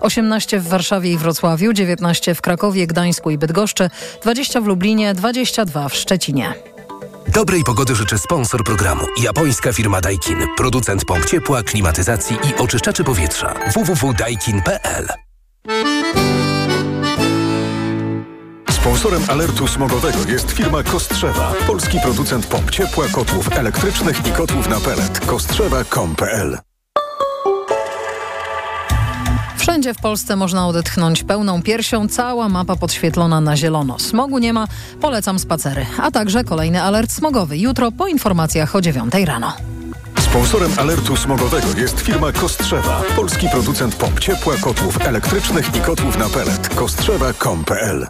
18 w Warszawie i Wrocławiu, 19 w Krakowie, Gdańsku i Bydgoszczy, 20 w Lublinie, 22 w Szczecinie. Dobrej pogody życzę sponsor programu. Japońska firma Daikin. Producent pomp ciepła, klimatyzacji i oczyszczaczy powietrza. www.daikin.pl Sponsorem alertu smogowego jest firma Kostrzewa. Polski producent pomp ciepła, kotłów elektrycznych i kotłów na pelet. Kostrzewa.com.pl Wszędzie w Polsce można odetchnąć pełną piersią, cała mapa podświetlona na zielono. Smogu nie ma, polecam spacery, a także kolejny alert smogowy jutro po informacjach o 9 rano. Sponsorem alertu smogowego jest firma Kostrzewa. Polski producent pomp ciepła, kotłów elektrycznych i kotłów na pelet. Kostrzewa.com.pl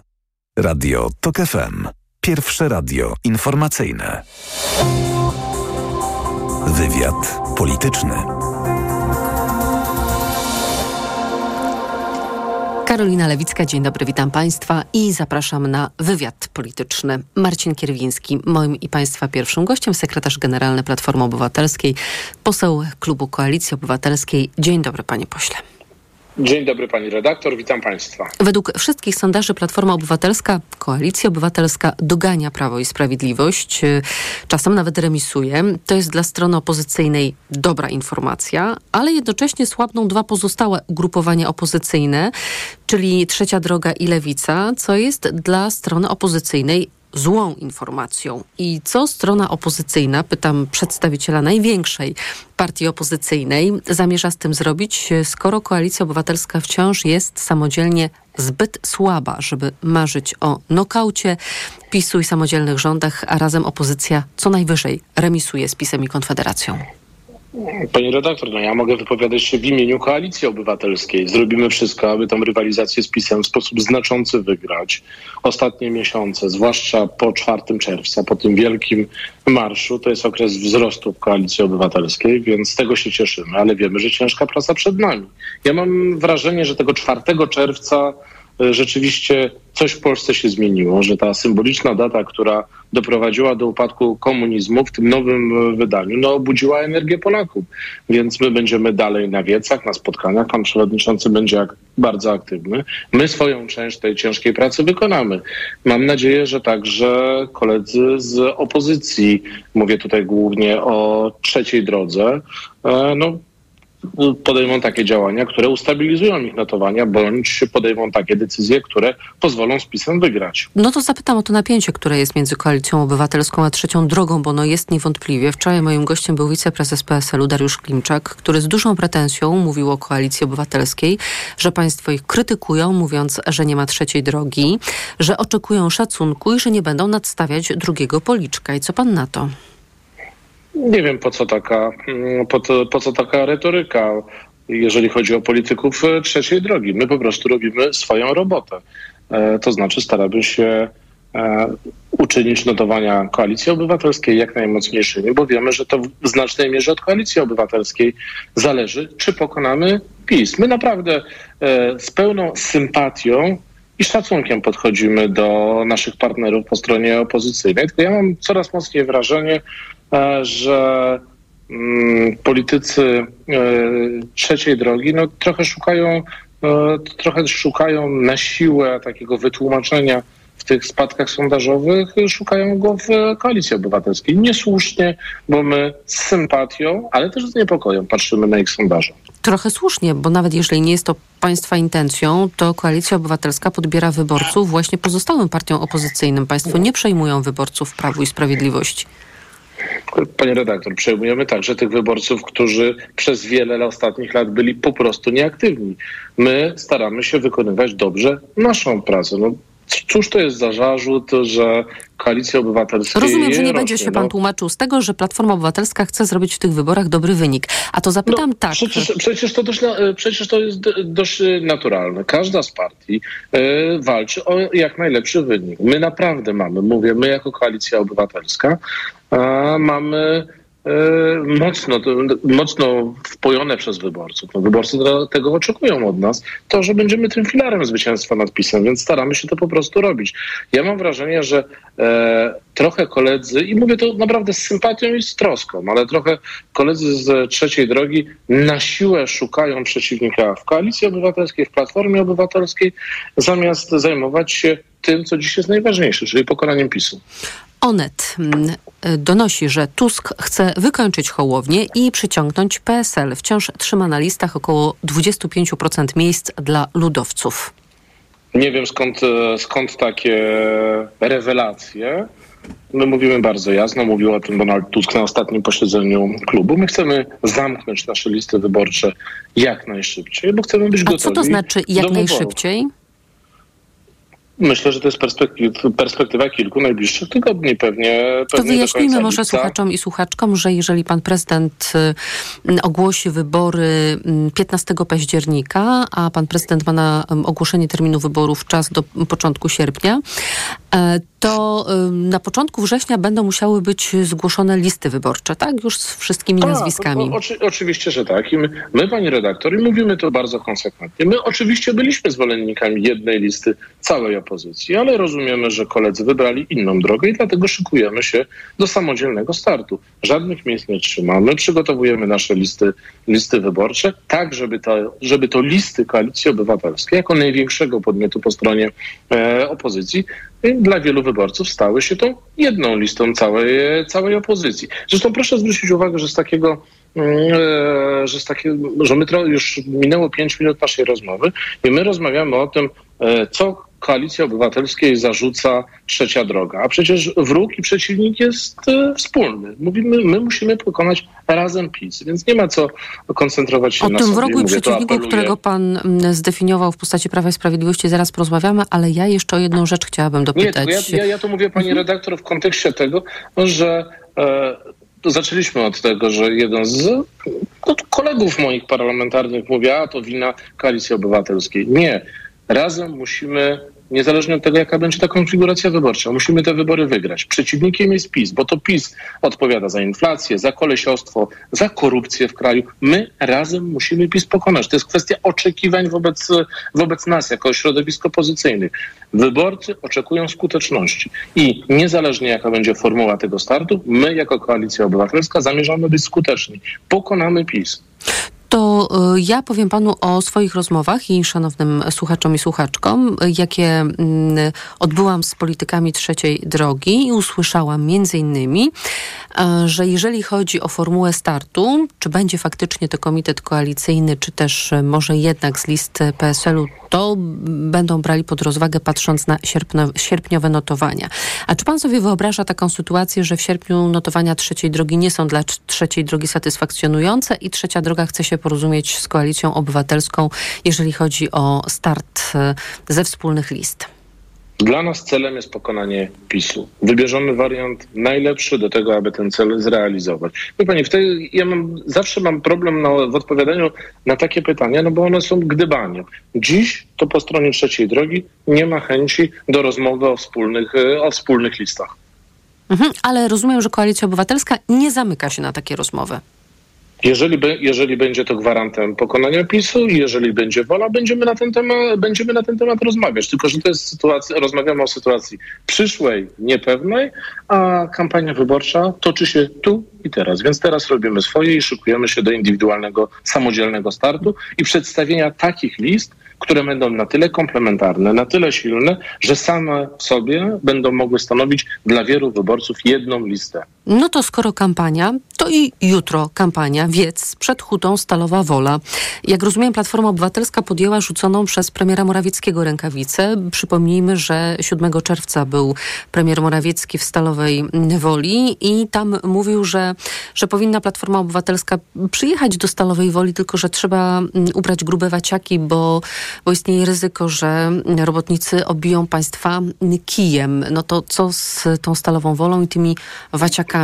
Radio TOK FM. Pierwsze radio informacyjne. Wywiad polityczny. Karolina Lewicka, dzień dobry, witam Państwa i zapraszam na wywiad polityczny. Marcin Kierwiński, moim i Państwa pierwszym gościem, sekretarz generalny Platformy Obywatelskiej, poseł klubu Koalicji Obywatelskiej. Dzień dobry, panie pośle. Dzień dobry pani redaktor, witam państwa. Według wszystkich sondaży Platforma Obywatelska, Koalicja Obywatelska dogania Prawo i Sprawiedliwość, czasem nawet remisuje. To jest dla strony opozycyjnej dobra informacja, ale jednocześnie słabną dwa pozostałe ugrupowania opozycyjne, czyli Trzecia Droga i Lewica, co jest dla strony opozycyjnej złą informacją. I co strona opozycyjna, pytam przedstawiciela największej partii opozycyjnej, zamierza z tym zrobić, skoro koalicja obywatelska wciąż jest samodzielnie zbyt słaba, żeby marzyć o nokaucie PiSu i samodzielnych rządach, a razem opozycja co najwyżej remisuje z PiSem i Konfederacją. Panie redaktor, no ja mogę wypowiadać się w imieniu Koalicji Obywatelskiej. Zrobimy wszystko, aby tę rywalizację z PiSem w sposób znaczący wygrać. Ostatnie miesiące, zwłaszcza po 4 czerwca, po tym wielkim marszu, to jest okres wzrostu Koalicji Obywatelskiej, więc z tego się cieszymy, ale wiemy, że ciężka praca przed nami. Ja mam wrażenie, że tego 4 czerwca rzeczywiście coś w Polsce się zmieniło, że ta symboliczna data, która doprowadziła do upadku komunizmu w tym nowym wydaniu, no obudziła energię Polaków. Więc my będziemy dalej na wiecach, na spotkaniach. Pan przewodniczący będzie ak bardzo aktywny. My swoją część tej ciężkiej pracy wykonamy. Mam nadzieję, że także koledzy z opozycji, mówię tutaj głównie o trzeciej drodze, no podejmą takie działania, które ustabilizują ich notowania, bądź podejmą takie decyzje, które pozwolą z PiSem wygrać. No to zapytam o to napięcie, które jest między Koalicją Obywatelską a Trzecią Drogą, bo no jest niewątpliwie. Wczoraj moim gościem był wiceprezes PSL-u Dariusz Klimczak, który z dużą pretensją mówił o Koalicji Obywatelskiej, że państwo ich krytykują, mówiąc, że nie ma trzeciej drogi, że oczekują szacunku i że nie będą nadstawiać drugiego policzka. I co pan na to? Nie wiem po co taka, po, to, po co taka retoryka, jeżeli chodzi o polityków trzeciej drogi. My po prostu robimy swoją robotę. To znaczy staramy się uczynić notowania koalicji obywatelskiej jak najmocniejszymi, bo wiemy, że to w znacznej mierze od koalicji obywatelskiej zależy, czy pokonamy PiS. My naprawdę z pełną sympatią i szacunkiem podchodzimy do naszych partnerów po stronie opozycyjnej. Tylko ja mam coraz mocniej wrażenie, że mm, politycy trzeciej drogi no, trochę szukają trochę szukają na siłę takiego wytłumaczenia w tych spadkach sondażowych, szukają go w Koalicji Obywatelskiej. Niesłusznie, bo my z sympatią, ale też z niepokojem patrzymy na ich sondaże. Trochę słusznie, bo nawet jeżeli nie jest to Państwa intencją, to Koalicja Obywatelska podbiera wyborców właśnie pozostałym partiom opozycyjnym. Państwo nie przejmują wyborców Prawu i Sprawiedliwości. Panie redaktor, przejmujemy także tych wyborców, którzy przez wiele ostatnich lat byli po prostu nieaktywni. My staramy się wykonywać dobrze naszą pracę. No, Cóż to jest za zarzut, że Koalicja Obywatelska. Rozumiem, że nie rośnie, będzie się pan no. tłumaczył z tego, że Platforma Obywatelska chce zrobić w tych wyborach dobry wynik. A to zapytam No, tak. Przecież, przecież, to dość, na- przecież to jest dość naturalne. Każda z partii e, walczy o jak najlepszy wynik. My naprawdę mamy, mówię, my jako Koalicja Obywatelska e, mamy mocno, mocno wpojone przez wyborców. No, wyborcy tego oczekują od nas, to, że będziemy tym filarem zwycięstwa nad PiSem, więc staramy się to po prostu robić. Ja mam wrażenie, że e, trochę koledzy, i mówię to naprawdę z sympatią i z troską, ale trochę koledzy z trzeciej drogi na siłę szukają przeciwnika w Koalicji Obywatelskiej, w Platformie Obywatelskiej, zamiast zajmować się tym, co dziś jest najważniejsze, czyli pokonaniem PiSu. Onet donosi, że Tusk chce wykończyć Hołownię i przyciągnąć PSL. Wciąż trzyma na listach około 25% miejsc dla ludowców. Nie wiem skąd, e, skąd takie rewelacje. My mówimy bardzo jasno, mówił o tym Donald Tusk na ostatnim posiedzeniu klubu. My chcemy zamknąć nasze listy wyborcze jak najszybciej, bo chcemy być A gotowi. Co to znaczy jak najszybciej? Myślę, że to jest perspektywa, perspektywa kilku najbliższych tygodni pewnie. pewnie to wyjaśnijmy może lipca. słuchaczom i słuchaczkom, że jeżeli pan prezydent y, ogłosi wybory 15 mm, października, a pan prezydent ma na ogłoszenie terminu wyborów czas do początku sierpnia, to na początku września będą musiały być zgłoszone listy wyborcze, tak? Już z wszystkimi tak, nazwiskami. oczy, oczywiście, że tak. I my, my, pani redaktor, i mówimy to bardzo konsekwentnie, my oczywiście byliśmy zwolennikami jednej listy całej opozycji, ale rozumiemy, że koledzy wybrali inną drogę i dlatego szykujemy się do samodzielnego startu. Żadnych miejsc nie trzymamy, przygotowujemy nasze listy, listy wyborcze, tak żeby to, żeby to listy Koalicji Obywatelskiej, jako największego podmiotu po stronie e, opozycji, dla wielu wyborców stały się tą jedną listą całej, całej opozycji. Zresztą proszę zwrócić uwagę, że z takiego że, z takiego, że my już minęło pięć minut naszej rozmowy i my rozmawiamy o tym, e, co Koalicji Obywatelskiej zarzuca trzecia droga. A przecież wróg i przeciwnik jest e, wspólny. Mówimy, my musimy pokonać razem PiS, więc nie ma co koncentrować się o na tym wrogu i przeciwniku, którego pan mm, zdefiniował w postaci Prawa i Sprawiedliwości, zaraz porozmawiamy, ale ja jeszcze o jedną rzecz chciałabym dopytać. Nie, ja, ja, ja to mówię pani redaktor w kontekście tego, że e, zaczęliśmy od tego, że jeden z no, kolegów moich parlamentarnych mówi, a to wina Koalicji Obywatelskiej. Nie. Razem musimy niezależnie od tego, jaka będzie ta konfiguracja wyborcza. Musimy te wybory wygrać. Przeciwnikiem jest PiS, bo to PiS odpowiada za inflację, za kolesiostwo, za korupcję w kraju. My razem musimy PiS pokonać. To jest kwestia oczekiwań wobec, wobec nas, jako środowisk opozycyjnych. Wyborcy oczekują skuteczności i niezależnie jaka będzie formuła tego startu, my jako Koalicja Obywatelska zamierzamy być skuteczni. Pokonamy PiS to y, ja powiem panu o swoich rozmowach i szanownym słuchaczom i słuchaczkom, jakie mm, odbyłam z politykami trzeciej drogi i usłyszałam między innymi, e, że jeżeli chodzi o formułę startu, czy będzie faktycznie to komitet koalicyjny, czy też może jednak z list PSL-u, to będą brali pod rozwagę patrząc na sierpniowe notowania. A czy pan sobie wyobraża taką sytuację, że w sierpniu notowania trzeciej drogi nie są dla trzeciej drogi satysfakcjonujące i trzecia droga chce się porozumieć z koalicją obywatelską, jeżeli chodzi o start e, ze wspólnych list? Dla nas celem jest pokonanie PiSu. Wybierzemy wariant najlepszy do tego, aby ten cel zrealizować. Wie pani, w tej, ja mam, zawsze mam problem na, w odpowiadaniu na takie pytania, no bo one są gdybaniem. Dziś to po stronie trzeciej drogi nie ma chęci do rozmowy o wspólnych, e, o wspólnych listach. Mhm, ale rozumiem, że Koalicja Obywatelska nie zamyka się na takie rozmowy. Jeżeli, jeżeli będzie to gwarantem pokonania PiSu i jeżeli będzie wola, będziemy na, ten temat, będziemy na ten temat rozmawiać. Tylko, że to jest sytuacja, rozmawiamy o sytuacji przyszłej, niepewnej, a kampania wyborcza toczy się tu i teraz. Więc teraz robimy swoje i szykujemy się do indywidualnego, samodzielnego startu i przedstawienia takich list, które będą na tyle komplementarne, na tyle silne, że same w sobie będą mogły stanowić dla wielu wyborców jedną listę. No to skoro kampania, to i jutro kampania Wiec przed hutą Stalowa Wola. Jak rozumiem, Platforma Obywatelska podjęła rzuconą przez premiera Morawieckiego rękawicę. Przypomnijmy, że 7 czerwca był premier Morawiecki w Stalowej Woli i tam mówił, że, że powinna Platforma Obywatelska przyjechać do Stalowej Woli, tylko że trzeba mm, ubrać grube waciaki, bo, bo istnieje ryzyko, że robotnicy obiją państwa kijem. No to co z tą Stalową Wolą i tymi waciakami?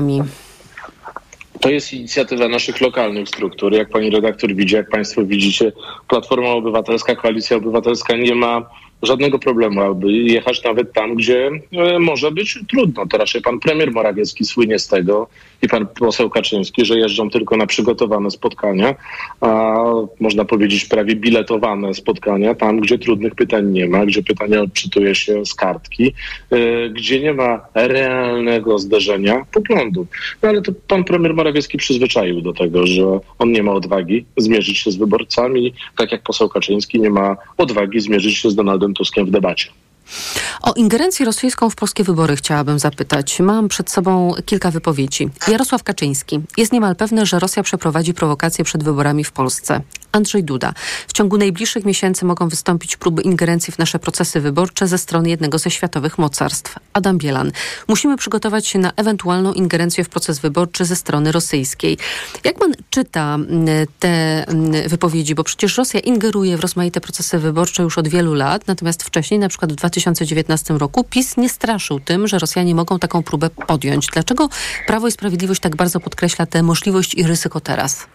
To jest inicjatywa naszych lokalnych struktur. Jak pani redaktor widzi, jak państwo widzicie, Platforma Obywatelska, Koalicja Obywatelska nie ma żadnego problemu, aby jechać nawet tam, gdzie e, może być trudno. To raczej pan premier Morawiecki słynie z tego i pan poseł Kaczyński, że jeżdżą tylko na przygotowane spotkania, a można powiedzieć prawie biletowane spotkania, tam gdzie trudnych pytań nie ma, gdzie pytania odczytuje się z kartki, e, gdzie nie ma realnego zderzenia poglądów. No ale to pan premier Morawiecki przyzwyczaił do tego, że on nie ma odwagi zmierzyć się z wyborcami, tak jak poseł Kaczyński nie ma odwagi zmierzyć się z Donaldem Tuskiem w debacie. O ingerencję rosyjską w polskie wybory chciałabym zapytać. Mam przed sobą kilka wypowiedzi. Jarosław Kaczyński. Jest niemal pewny, że Rosja przeprowadzi prowokacje przed wyborami w Polsce. Andrzej Duda. W ciągu najbliższych miesięcy mogą wystąpić próby ingerencji w nasze procesy wyborcze ze strony jednego ze światowych mocarstw. Adam Bielan. Musimy przygotować się na ewentualną ingerencję w proces wyborczy ze strony rosyjskiej. Jak pan czyta mm, te mm, wypowiedzi? Bo przecież Rosja ingeruje w rozmaite procesy wyborcze już od wielu lat, natomiast wcześniej, na przykład w 2019 roku, PiS nie straszył tym, że Rosjanie mogą taką próbę podjąć. Dlaczego Prawo i Sprawiedliwość tak bardzo podkreśla tę możliwość i ryzyko teraz?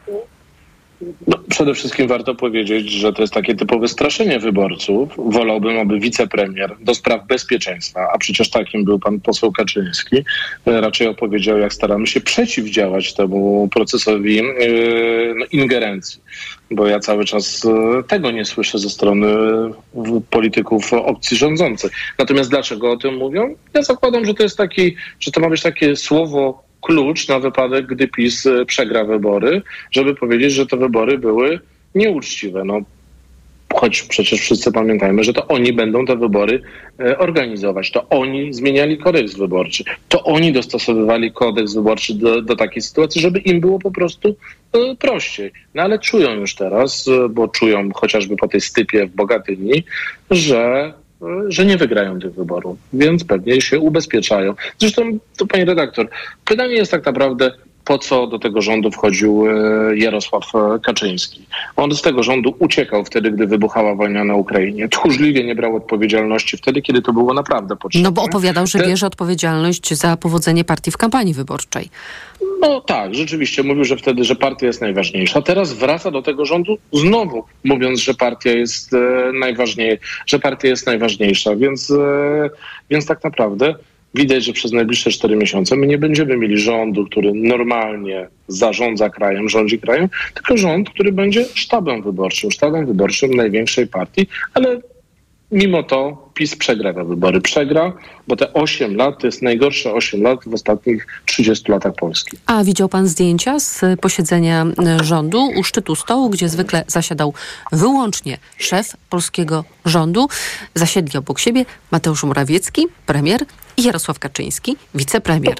No, przede wszystkim warto powiedzieć, że to jest takie typowe straszenie wyborców. Wolałbym, aby wicepremier do spraw bezpieczeństwa, a przecież takim był pan poseł Kaczyński, e, raczej opowiedział, jak staramy się przeciwdziałać temu procesowi yy, ingerencji. Bo ja cały czas e, tego nie słyszę ze strony polityków opcji rządzącej. Natomiast dlaczego o tym mówią? Ja zakładam, że to jest taki, że to ma być takie słowo klucz na wypadek, gdy PiS e, przegra wybory, żeby powiedzieć, że te wybory były nieuczciwe. No, choć przecież wszyscy pamiętajmy, że to oni będą te wybory e, organizować. To oni zmieniali kodeks wyborczy. To oni dostosowywali kodeks wyborczy do, do takiej sytuacji, żeby im było po prostu e, prościej. No ale czują już teraz, bo czują chociażby po tej stypie w Bogatyni, że że nie wygrają tych wyborów, więc pewnie się ubezpieczają. Zresztą, to pani redaktor, pytanie jest tak naprawdę, po co do tego rządu wchodził e, Jarosław e, Kaczyński. On z tego rządu uciekał wtedy, gdy wybuchała wojna na Ukrainie. Tchórzliwie nie brał odpowiedzialności wtedy, kiedy to było naprawdę potrzebne. No bo opowiadał, że bierze odpowiedzialność za powodzenie partii w kampanii wyborczej. No tak, rzeczywiście mówił, że wtedy, że partia jest najważniejsza. Teraz wraca do tego rządu znowu, mówiąc, że partia jest e, najważniejsza, że partia jest najważniejsza, więc, e, więc tak naprawdę widać, że przez najbliższe cztery miesiące my nie będziemy mieli rządu, który normalnie zarządza krajem, rządzi krajem, tylko rząd, który będzie sztabem wyborczym, sztabem wyborczym największej partii, ale Mimo to PiS przegra te wybory. Przegra, bo te 8 lat to jest najgorsze 8 lat w ostatnich 30 latach Polski. A widział pan zdjęcia z posiedzenia rządu u szczytu stołu, gdzie zwykle zasiadał wyłącznie szef polskiego rządu. Zasiedli obok siebie Mateusz Morawiecki, premier i Jarosław Kaczyński, wicepremier.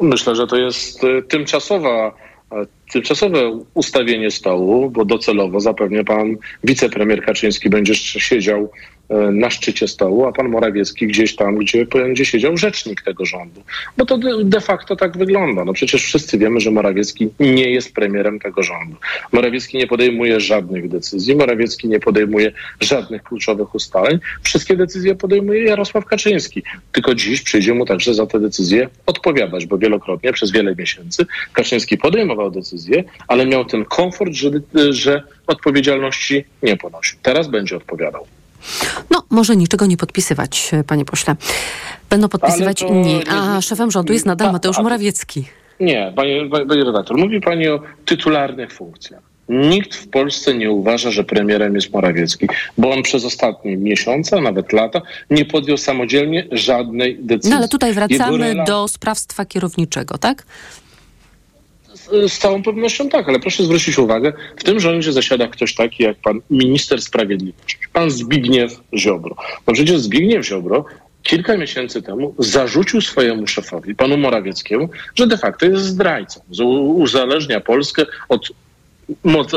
Myślę, że to jest e, tymczasowa e, tymczasowe ustawienie stołu, bo docelowo zapewne pan wicepremier Kaczyński będzie siedział E, na szczycie stołu, a pan Morawiecki gdzieś tam, gdzie będzie siedział rzecznik tego rządu. Bo to de facto tak wygląda. No przecież wszyscy wiemy, że Morawiecki nie jest premierem tego rządu. Morawiecki nie podejmuje żadnych decyzji, Morawiecki nie podejmuje żadnych kluczowych ustaleń. Wszystkie decyzje podejmuje Jarosław Kaczyński. Tylko dziś przyjdzie mu także za te decyzje odpowiadać, bo wielokrotnie przez wiele miesięcy Kaczyński podejmował decyzje, ale miał ten komfort, że, że odpowiedzialności nie ponosił. Teraz będzie odpowiadał. No, może niczego nie podpisywać, panie pośle. Będą podpisywać inni, a szefem rządu jest nadal Mateusz Morawiecki. Nie, panie, panie redaktor, mówi pani o tytularnych funkcjach. Nikt w Polsce nie uważa, że premierem jest Morawiecki, bo on przez ostatnie miesiące, a nawet lata, nie podjął samodzielnie żadnej decyzji. No ale tutaj wracamy do sprawstwa kierowniczego, tak? Z całą pewnością tak, ale proszę zwrócić uwagę, w tym rządzie zasiada ktoś taki jak pan minister sprawiedliwości, pan Zbigniew Ziobro. Bo przecież Zbigniew Ziobro kilka miesięcy temu zarzucił swojemu szefowi, panu Morawieckiemu, że de facto jest zdrajcą, uzależnia Polskę od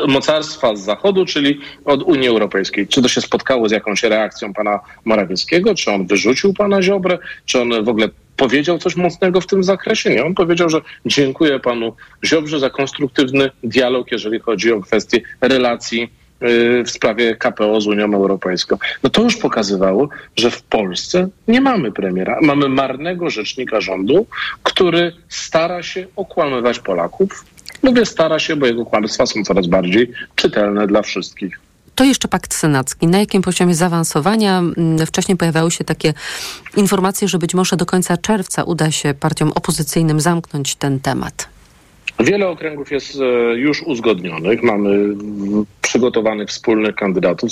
mocarstwa z Zachodu, czyli od Unii Europejskiej. Czy to się spotkało z jakąś reakcją pana Morawieckiego? Czy on wyrzucił pana Ziobrę? Czy on w ogóle powiedział coś mocnego w tym zakresie? Nie, on powiedział, że dziękuję panu Ziobrze za konstruktywny dialog, jeżeli chodzi o kwestie relacji y, w sprawie KPO z Unią Europejską. No to już pokazywało, że w Polsce nie mamy premiera. Mamy marnego rzecznika rządu, który stara się okłamywać Polaków. Mówię stara się, bo jego kłamstwa są coraz bardziej czytelne dla wszystkich. To jeszcze pakt senacki. Na jakim poziomie zaawansowania? Mm, wcześniej pojawiały się takie informacje, że być może do końca czerwca uda się partiom opozycyjnym zamknąć ten temat. Wiele okręgów jest e, już uzgodnionych. Mamy przygotowanych wspólnych kandydatów,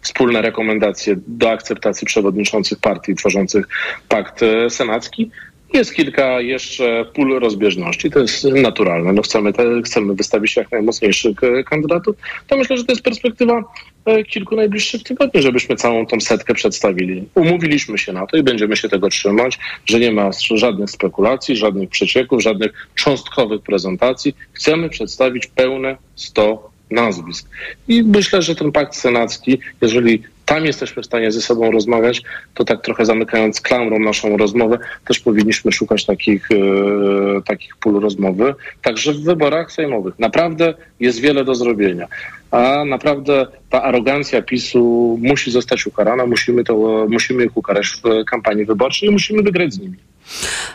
wspólne rekomendacje do akceptacji przewodniczących partii tworzących pakt e, senacki. Jest kilka jeszcze pól rozbieżności, to jest naturalne. No chcemy, te, chcemy wystawić jak najmocniejszych e, kandydatów. To myślę, że to jest perspektywa e, kilku najbliższych tygodni, żebyśmy całą tą setkę przedstawili. Umówiliśmy się na to i będziemy się tego trzymać, że nie ma żadnych spekulacji, żadnych przecieków, żadnych cząstkowych prezentacji. Chcemy przedstawić pełne 100 nazwisk. I myślę, że ten pakt senacki, jeżeli tam jesteśmy w stanie ze sobą rozmawiać, to tak trochę zamykając klamrą naszą rozmowę, też powinniśmy szukać takich, e, takich pól rozmowy, także w wyborach sejmowych. Naprawdę jest wiele do zrobienia, a naprawdę ta arogancja PiSu musi zostać ukarana, musimy, to, musimy ich ukarać w kampanii wyborczej i musimy wygrać z nimi.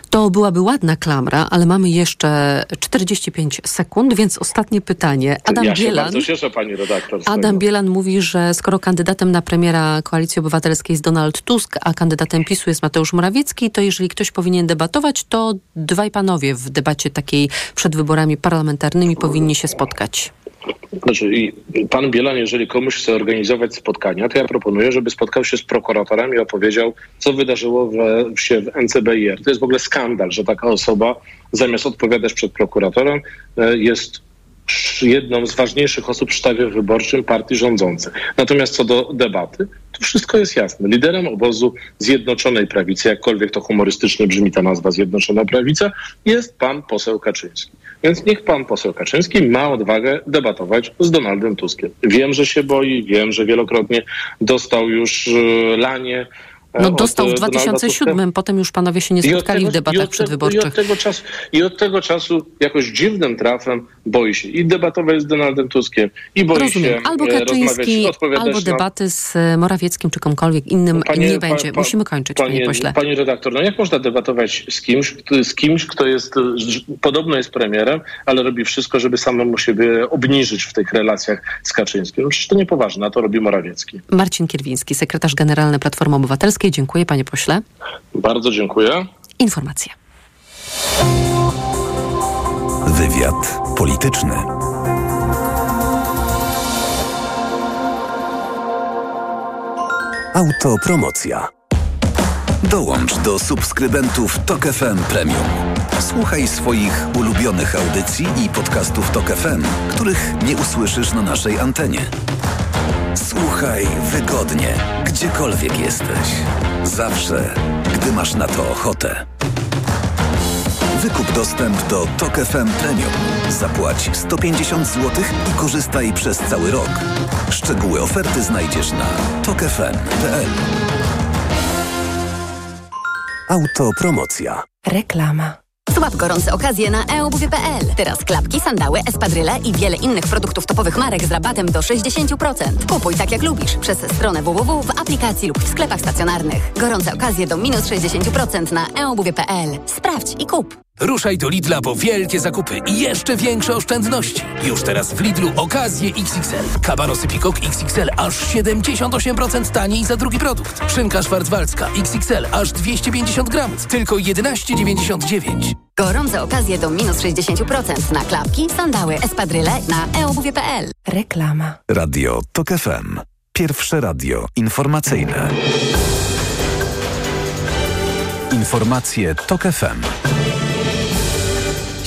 To byłaby ładna klamra, ale mamy jeszcze 45 sekund, więc ostatnie pytanie. Adam ja się Bielan. Bardzo cieszę, pani redaktor. Adam Bielan mówi, że skoro kandydatem na premiera Koalicji Obywatelskiej jest Donald Tusk, a kandydatem PiSu jest Mateusz Morawiecki, to jeżeli ktoś powinien debatować, to dwaj panowie w debacie takiej przed wyborami parlamentarnymi powinni się spotkać. Znaczy, pan Bielan, jeżeli komuś chce organizować spotkania, to ja proponuję, żeby spotkał się z prokuratorem i opowiedział, co wydarzyło w, się w NCBIR. To jest w ogóle skandal, że taka osoba zamiast odpowiadać przed prokuratorem e, jest jedną z ważniejszych osób w sztabie wyborczym partii rządzącej. Natomiast co do debaty, to wszystko jest jasne. Liderem obozu Zjednoczonej Prawicy, jakkolwiek to humorystycznie brzmi ta nazwa Zjednoczona Prawica, jest pan poseł Kaczyński. Więc niech pan poseł Kaczyński ma odwagę debatować z Donaldem Tuskiem. Wiem, że się boi, wiem, że wielokrotnie dostał już e, lanie no dostał w 2007, potem już panowie się nie spotkali tego, w debatach przedwyborczych. I od, tego czasu, I od tego czasu jakoś dziwnym trafem boi się i debatować z Donaldem Tuskiem, i boi Rozumiem. się Albo Kaczyński, albo debaty na... z e, Morawieckim czy kimkolwiek innym panie, nie będzie. Pa, Musimy kończyć, panie, panie pośle. Panie redaktor, no jak można debatować z kimś, z kimś, kto jest, podobno jest premierem, ale robi wszystko, żeby samemu siebie obniżyć w tych relacjach z Kaczyńskim. No przecież to niepoważne, a to robi Morawiecki. Marcin Kierwiński, sekretarz generalny Platformy Obywatelskiej. Dziękuję panie pośle. Bardzo dziękuję. Informacje. Wywiad polityczny. Autopromocja. Dołącz do subskrybentów Tok FM Premium. Słuchaj swoich ulubionych audycji i podcastów Tok FM, których nie usłyszysz na naszej antenie. Słuchaj wygodnie, gdziekolwiek jesteś. Zawsze, gdy masz na to ochotę. Wykup dostęp do Tok FM Premium. Zapłać 150 zł i korzystaj przez cały rok. Szczegóły oferty znajdziesz na tokefm.pl. Autopromocja. Reklama. Słab gorące okazje na eobuwie.pl. Teraz klapki, sandały, espadryle i wiele innych produktów topowych marek z rabatem do 60%. Kupuj tak jak lubisz przez stronę www w aplikacji lub w sklepach stacjonarnych. Gorące okazje do minus 60% na eobuwie.pl. Sprawdź i kup. Ruszaj do Lidla po wielkie zakupy i jeszcze większe oszczędności. Już teraz w Lidlu okazje XXL. Kabanosy Pikok XXL aż 78% taniej za drugi produkt. Szynka szwarcwaldzka XXL aż 250 gramów. Tylko 11,99. Gorące okazje do minus 60% na klapki, sandały, espadryle na eobuwie.pl. Reklama. Radio TOK FM. Pierwsze radio informacyjne. Informacje TOK FM.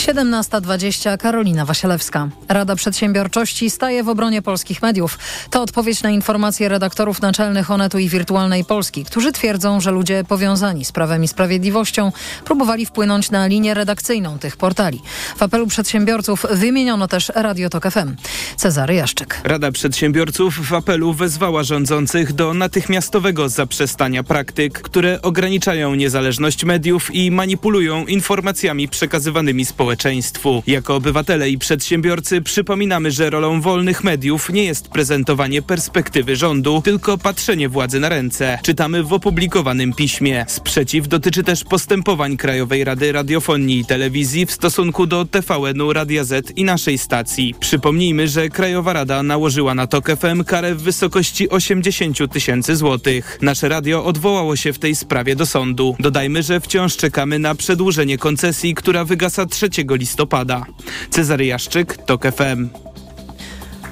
17.20 Karolina Wasielewska. Rada Przedsiębiorczości staje w obronie polskich mediów. To odpowiedź na informacje redaktorów naczelnych Onetu i Wirtualnej Polski, którzy twierdzą, że ludzie powiązani z Prawem i Sprawiedliwością próbowali wpłynąć na linię redakcyjną tych portali. W apelu przedsiębiorców wymieniono też Radio Tok FM. Cezary Jaszczyk. Rada Przedsiębiorców w apelu wezwała rządzących do natychmiastowego zaprzestania praktyk, które ograniczają niezależność mediów i manipulują informacjami przekazywanymi społeczeństwu społeczeństwu. Jako obywatele i przedsiębiorcy przypominamy, że rolą wolnych mediów nie jest prezentowanie perspektywy rządu, tylko patrzenie władzy na ręce. Czytamy w opublikowanym piśmie. Sprzeciw dotyczy też postępowań Krajowej Rady Radiofonii i Telewizji w stosunku do TVN-u, Radia Z i naszej stacji. Przypomnijmy, że Krajowa Rada nałożyła na TOK FM karę w wysokości 80 tysięcy złotych. Nasze radio odwołało się w tej sprawie do sądu. Dodajmy, że wciąż czekamy na przedłużenie koncesji, która wygasa 3 listopada. Cezary Jaszczyk, TOK FM.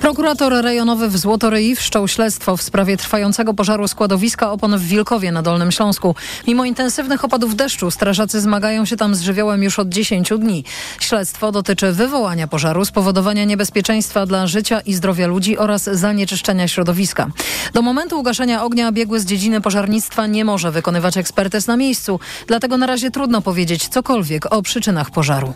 Prokurator rejonowy w Złotoryi wszczął śledztwo w sprawie trwającego pożaru składowiska opon w Wilkowie na Dolnym Śląsku. Mimo intensywnych opadów deszczu strażacy zmagają się tam z żywiołem już od 10 dni. Śledztwo dotyczy wywołania pożaru, spowodowania niebezpieczeństwa dla życia i zdrowia ludzi oraz zanieczyszczenia środowiska. Do momentu ugaszenia ognia biegły z dziedziny pożarnictwa nie może wykonywać ekspertyz na miejscu, dlatego na razie trudno powiedzieć cokolwiek o przyczynach pożaru.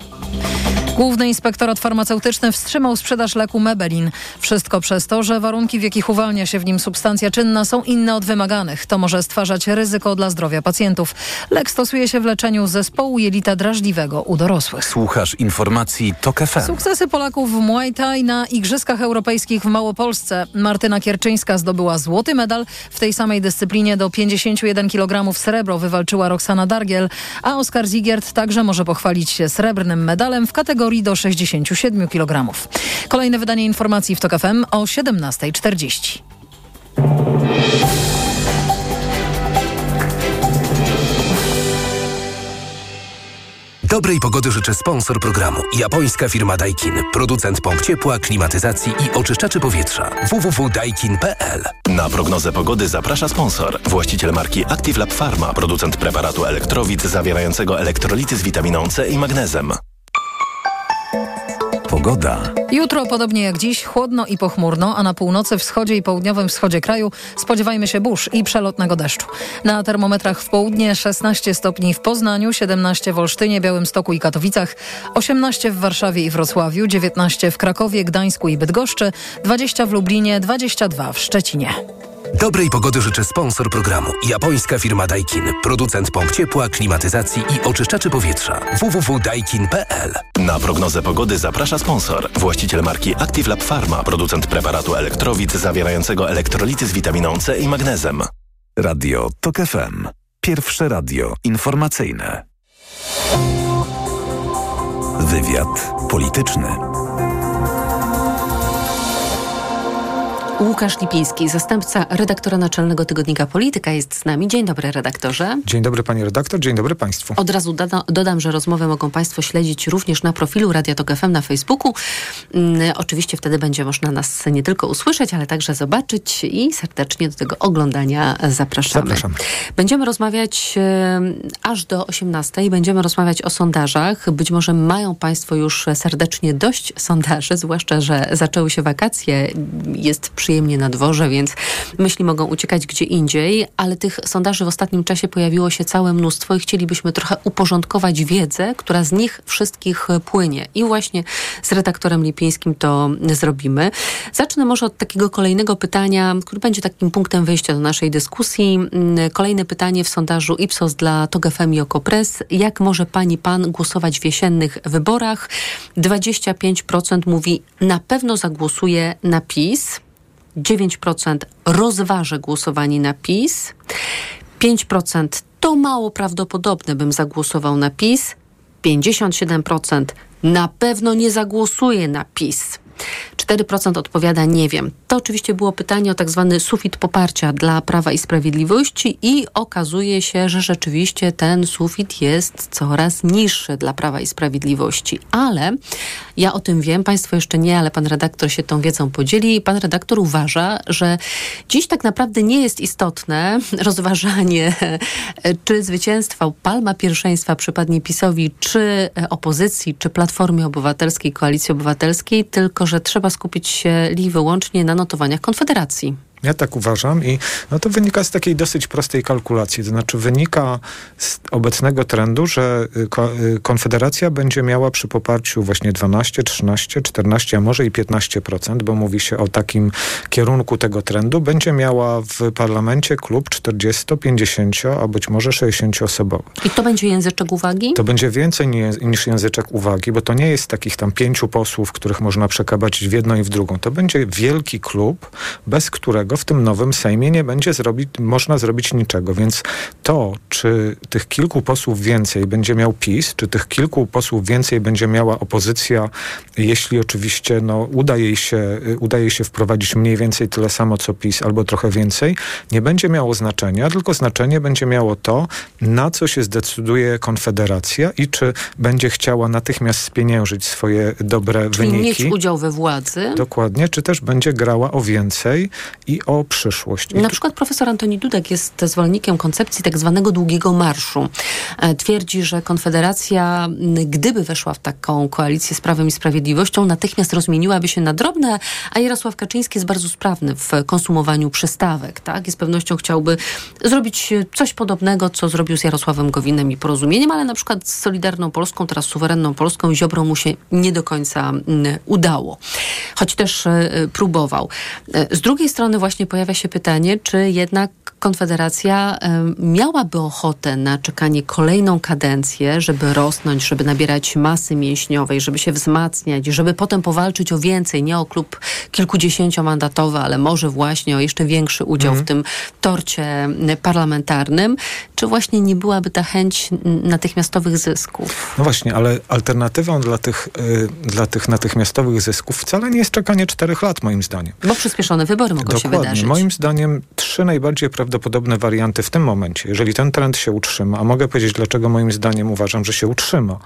Główny Inspektorat Farmaceutyczny wstrzymał sprzedaż leku Mebelin. Wszystko przez to, że warunki, w jakich uwalnia się w nim substancja czynna są inne od wymaganych. To może stwarzać ryzyko dla zdrowia pacjentów. Lek stosuje się w leczeniu zespołu jelita drażliwego u dorosłych. Słuchasz informacji TOK FM. Sukcesy Polaków w Muay Thai na Igrzyskach Europejskich w Małopolsce. Martyna Kierczyńska zdobyła złoty medal. W tej samej dyscyplinie do 51 kg srebro wywalczyła Roxana Dargiel, a Oskar Zigiert także może pochwalić się srebrnym medalem w kategorii do 67 kg. Kolejne wydanie informacji w TOK FM o 17.40. Dobrej pogody życzę sponsor programu. Japońska firma Daikin. Producent pomp ciepła, klimatyzacji i oczyszczaczy powietrza. www.daikin.pl Na prognozę pogody zaprasza sponsor. Właściciel marki Active Lab Pharma. Producent preparatu elektrowid zawierającego elektrolity z witaminą C i magnezem. Pogoda. Jutro, podobnie jak dziś, chłodno i pochmurno, a na północy, wschodzie i południowym wschodzie kraju spodziewajmy się burz i przelotnego deszczu. Na termometrach w południe 16 stopni w Poznaniu, 17 w Olsztynie, Białymstoku i Katowicach, 18 w Warszawie i Wrocławiu, 19 w Krakowie, Gdańsku i Bydgoszczy, 20 w Lublinie, 22 w Szczecinie. Dobrej pogody życzę sponsor programu. Japońska firma Daikin. Producent pomp ciepła, klimatyzacji i oczyszczaczy powietrza. www.daikin.pl Na prognozę pogody zaprasza sponsor. Właściciel marki Active Lab Pharma. Producent preparatu elektrowid zawierającego elektrolity z witaminą C i magnezem. Radio TOK FM. Pierwsze radio informacyjne. Wywiad polityczny. Łukasz Lipiński, zastępca redaktora naczelnego tygodnika Polityka jest z nami. Dzień dobry redaktorze. Dzień dobry pani redaktor, dzień dobry państwu. Od razu doda dodam, że rozmowę mogą państwo śledzić również na profilu Radia Tok FM na Facebooku. Mm, oczywiście wtedy będzie można nas nie tylko usłyszeć, ale także zobaczyć i serdecznie do tego oglądania zapraszamy. Zapraszam. Będziemy rozmawiać aż do 18. Będziemy rozmawiać o sondażach. Być może mają państwo już serdecznie dość sondaży, zwłaszcza, że zaczęły się wakacje. Jest przyjemnie na dworze, więc myśli mogą uciekać gdzie indziej, ale tych sondaży w ostatnim czasie pojawiło się całe mnóstwo i chcielibyśmy trochę uporządkować wiedzę, która z nich wszystkich płynie. I właśnie z redaktorem Lipińskim to zrobimy. Zacznę może od takiego kolejnego pytania, który będzie takim punktem wyjścia do naszej dyskusji. Kolejne pytanie w sondażu Ipsos dla TOG FM i Okopres. Jak może pani, pan głosować w jesiennych wyborach? 25% mówi na pewno zagłosuje na PiS. 9% rozważa głosowanie na PiS, 5% to mało prawdopodobne, bym zagłosował na PiS, 57% na pewno nie zagłosuje na PiS. 4% odpowiada nie wiem. To oczywiście było pytanie o tak zwany sufit poparcia dla Prawa i Sprawiedliwości i okazuje się, że rzeczywiście ten sufit jest coraz niższy dla Prawa i Sprawiedliwości. Ale ja o tym wiem, Państwo jeszcze nie, ale Pan redaktor się tą wiedzą podzieli. Pan redaktor uważa, że dziś tak naprawdę nie jest istotne rozważanie, czy zwycięstwa palma pierwszeństwa przypadnie PiSowi, czy opozycji, czy Platformie Obywatelskiej, Koalicji Obywatelskiej, tylko że trzeba skupić się li wyłącznie na notowaniach Konfederacji. Ja tak uważam i no to wynika z takiej dosyć prostej kalkulacji. To znaczy wynika z obecnego trendu, że y, y, Konfederacja będzie miała przy poparciu właśnie 12, 13, 14, a może i 15%, bo mówi się o takim kierunku tego trendu, będzie miała w parlamencie klub 40, 50, a być może 60 osobowy. I to będzie języczek uwagi? To będzie więcej niż języczek uwagi, bo to nie jest takich tam pięciu posłów, których można przekabacić w jedną i w drugą. To będzie wielki klub, bez którego w tym nowym Sejmie nie będzie zrobić, można zrobić niczego. Więc to, czy tych kilku posłów więcej będzie miał PiS, czy tych kilku posłów więcej będzie miała opozycja, jeśli oczywiście no, uda, jej się, uda jej się wprowadzić mniej więcej tyle samo co PiS, albo trochę więcej, nie będzie miało znaczenia, tylko znaczenie będzie miało to, na co się zdecyduje Konfederacja i czy będzie chciała natychmiast spieniężyć swoje dobre Czyli wyniki. mieć udział we władzy. Dokładnie, czy też będzie grała o więcej i o przyszłość. Na przykład profesor Antoni Dudek jest zwolennikiem koncepcji tak zwanego długiego marszu. E, Twierdzi, że Konfederacja, gdyby weszła w taką koalicję z Prawem i Sprawiedliwością, natychmiast rozmieniłaby się na drobne, a Jarosław Kaczyński jest bardzo sprawny w konsumowaniu przystawek. Tak? I z pewnością chciałby zrobić e, coś podobnego, co zrobił z Jarosławem Gowinem i Porozumieniem, ale na przykład z Solidarną Polską, teraz suwerenną Polską, Ziobro mu się nie do końca udało. Choć też e, próbował. Z drugiej strony właśnie pojawia się pytanie, czy jednak Konfederacja miałaby ochotę na czekanie kolejną kadencję, żeby rosnąć, żeby nabierać masy mięśniowej, żeby się wzmacniać, żeby potem powalczyć o więcej, nie o klub kilkudziesięciomandatowy, ale może właśnie o jeszcze większy udział w tym torcie parlamentarnym, czy właśnie nie byłaby ta chęć natychmiastowych zysków? No właśnie, ale alternatywą dla tych, y, dla tych natychmiastowych zysków wcale nie jest czekanie czterech lat, moim zdaniem. Bo przyspieszone wybory mogą się Dokładnie. wydarzyć. Moim zdaniem trzy najbardziej prawdopodobne warianty w tym momencie, jeżeli ten trend się utrzyma, a mogę powiedzieć, dlaczego moim zdaniem uważam, że się utrzyma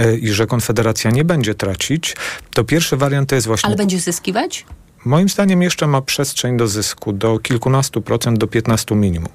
y, i że Konfederacja nie będzie tracić, to pierwszy wariant to jest właśnie... Ale będzie zyskiwać? Moim zdaniem jeszcze ma przestrzeń do zysku do kilkunastu procent, do 15 minimum.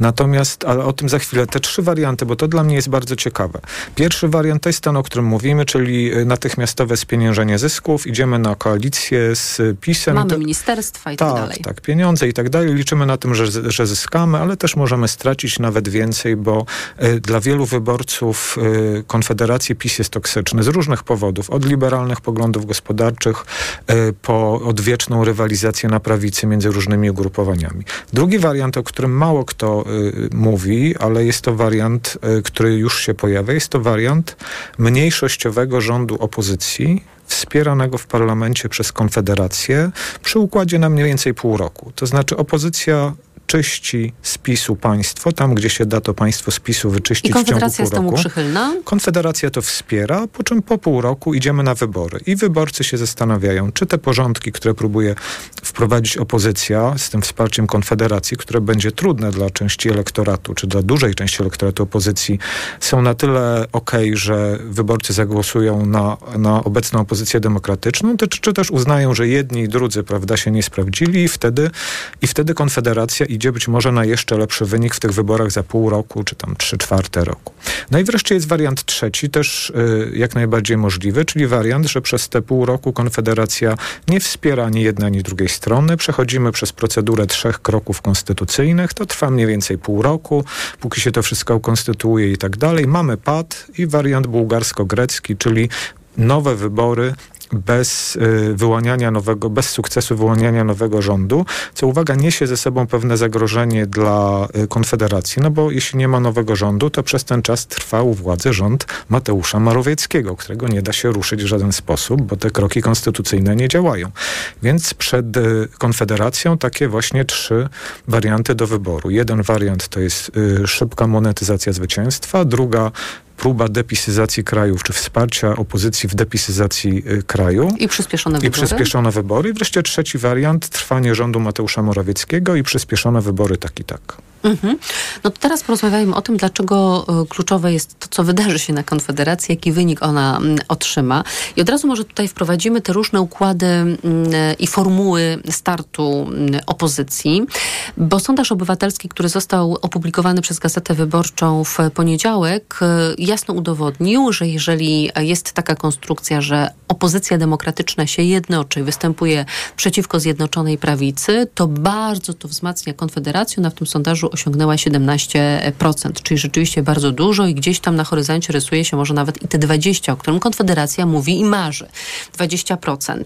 Natomiast, ale o tym za chwilę, te trzy warianty, bo to dla mnie jest bardzo ciekawe. Pierwszy wariant to jest ten, o którym mówimy, czyli y, natychmiastowe spieniężenie zysków. Idziemy na koalicję z PiSem. Mamy ministerstwa i tak, tak, dalej. tak, pieniądze i tak dalej. Liczymy na tym, że, że zyskamy, ale też możemy stracić nawet więcej, bo y, dla wielu wyborców y, Konfederacji PiS jest toksyczny z różnych powodów. Od liberalnych poglądów gospodarczych y, po odwieczną rywalizację na prawicy między różnymi ugrupowaniami. Drugi wariant, o którym mało kto y, mówi, ale jest to wariant, y, który już się pojawia, jest to wariant mniejszościowego rządu opozycji, wspieranego w parlamencie przez Konfederację przy układzie na mniej więcej pół roku. To znaczy opozycja czyści z PiSu państwo, tam gdzie się da to państwo z PiSu wyczyścić w ciągu Konfederacja pół jest temu roku. przychylna? Konfederacja to wspiera, po czym po pół roku idziemy na wybory. I wyborcy się zastanawiają, czy te porządki, które próbuje wprowadzić opozycja z tym wsparciem Konfederacji, które będzie trudne dla części elektoratu, czy dla dużej części elektoratu opozycji, są na tyle okej, że wyborcy zagłosują na, na obecną opozycję demokratyczną, czy, czy też uznają, że jedni i drudzy prawda, się nie sprawdzili i wtedy, i wtedy Konfederacja idzie być może na jeszcze lepszy wynik w tych wyborach za pół roku, czy tam trzy czwarte roku. No i wreszcie jest wariant trzeci, też y, jak najbardziej możliwy, czyli wariant, że przez te pół roku Konfederacja nie wspiera ani jednej, ani drugiej strony. Przechodzimy przez procedurę trzech kroków konstytucyjnych. To trwa mniej więcej pół roku, póki się to wszystko ukonstytuuje i tak dalej. Mamy pad i wariant bułgarsko-grecki, czyli nowe wybory bez y, wyłaniania nowego, bez sukcesu wyłaniania nowego rządu, co uwaga, niesie ze sobą pewne zagrożenie dla y, Konfederacji, no bo jeśli nie ma nowego rządu, to przez ten czas trwa u władzy rząd Mateusza Morawieckiego, którego nie da się ruszyć w żaden sposób, bo te kroki konstytucyjne nie działają. Więc przed y, Konfederacją takie właśnie trzy warianty do wyboru. Jeden wariant to jest szybka monetyzacja zwycięstwa, druga próba depisyzacji krajów, czy wsparcia opozycji w depisyzacji y, kraju. I przyspieszone I wybory? przyspieszone wybory. I wreszcie trzeci wariant, trwanie rządu Mateusza Morawieckiego i przyspieszone wybory tak i tak. Mhm. No to teraz porozmawiajmy o tym, dlaczego e, kluczowe jest to, co wydarzy się na Konfederacji, jaki wynik ona mm, otrzyma. I od razu może tutaj wprowadzimy te różne układy mm, i formuły startu mm, opozycji, bo sondaż obywatelski, który został opublikowany przez Gazetę Wyborczą w poniedziałek, e, jasno udowodnił, że jeżeli jest taka konstrukcja, że opozycja demokratyczna się jednoczy, występuje przeciwko Zjednoczonej Prawicy, to bardzo to wzmacnia Konfederację. Na w tym sondażu osiągnęła 17%, czyli rzeczywiście bardzo dużo i gdzieś tam na horyzoncie rysuje się może nawet i te 20, o którym Konfederacja mówi i marzy. 20%.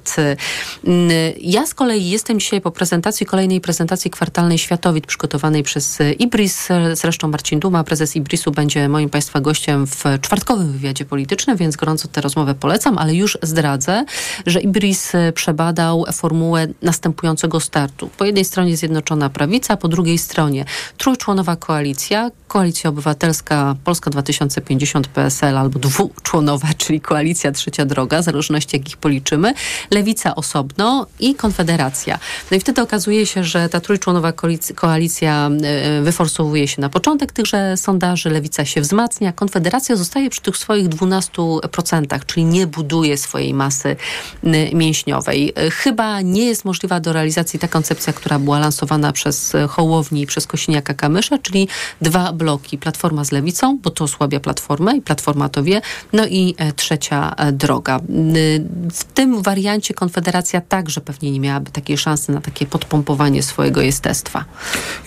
Ja z kolei jestem dzisiaj po prezentacji, kolejnej prezentacji kwartalnej Światowit przygotowanej przez Ibris. Zresztą Marcin Duma, prezes Ibrisu, będzie moim Państwa gościem w czwartkowym wywiadzie politycznym, więc gorąco tę rozmowę polecam, ale już zdradzę, że Ibris przebadał formułę następującego startu. Po jednej stronie Zjednoczona Prawica, po drugiej stronie trójczłonowa koalicja, Koalicja Obywatelska Polska 2050 PSL albo dwuczłonowa, czyli Koalicja Trzecia Droga, w zależności jak ich policzymy, Lewica osobno i Konfederacja. No i wtedy okazuje się, że ta trójczłonowa koalicja e, wyforsowuje się na początek tychże sondaży, Lewica się wzmacnia, Konfederacja zostaje przy tych swoich 12%, czyli nie buduje swojej masy mięśniowej. E, chyba nie jest możliwa do realizacji ta koncepcja, która była lansowana przez Hołowni i przez Kosiniaka-Kamysza, czyli dwa bloki. Platforma z Lewicą, bo to osłabia Platformę i Platforma to wie. No i e, trzecia e, droga. W tym wariancie Konfederacja także pewnie nie miałaby takiej szansy na takie podpompowanie swojego jestestwa.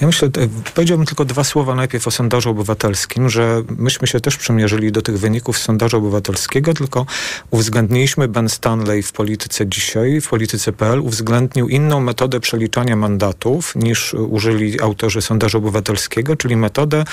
Ja myślę, e, powiedziałbym tylko dwa słowa najpierw o sondażu obywatelskim, że myśmy się też przymierzyli do tych wyników sondażu obywatelskiego, tylko uwzględniliśmy Ben Stanley w polityce dzisiaj, w polityce.pl uwzględnił inną metodę przeliczania mandatów niż użyli autorzy sondażu obywatelskiego, czyli metodę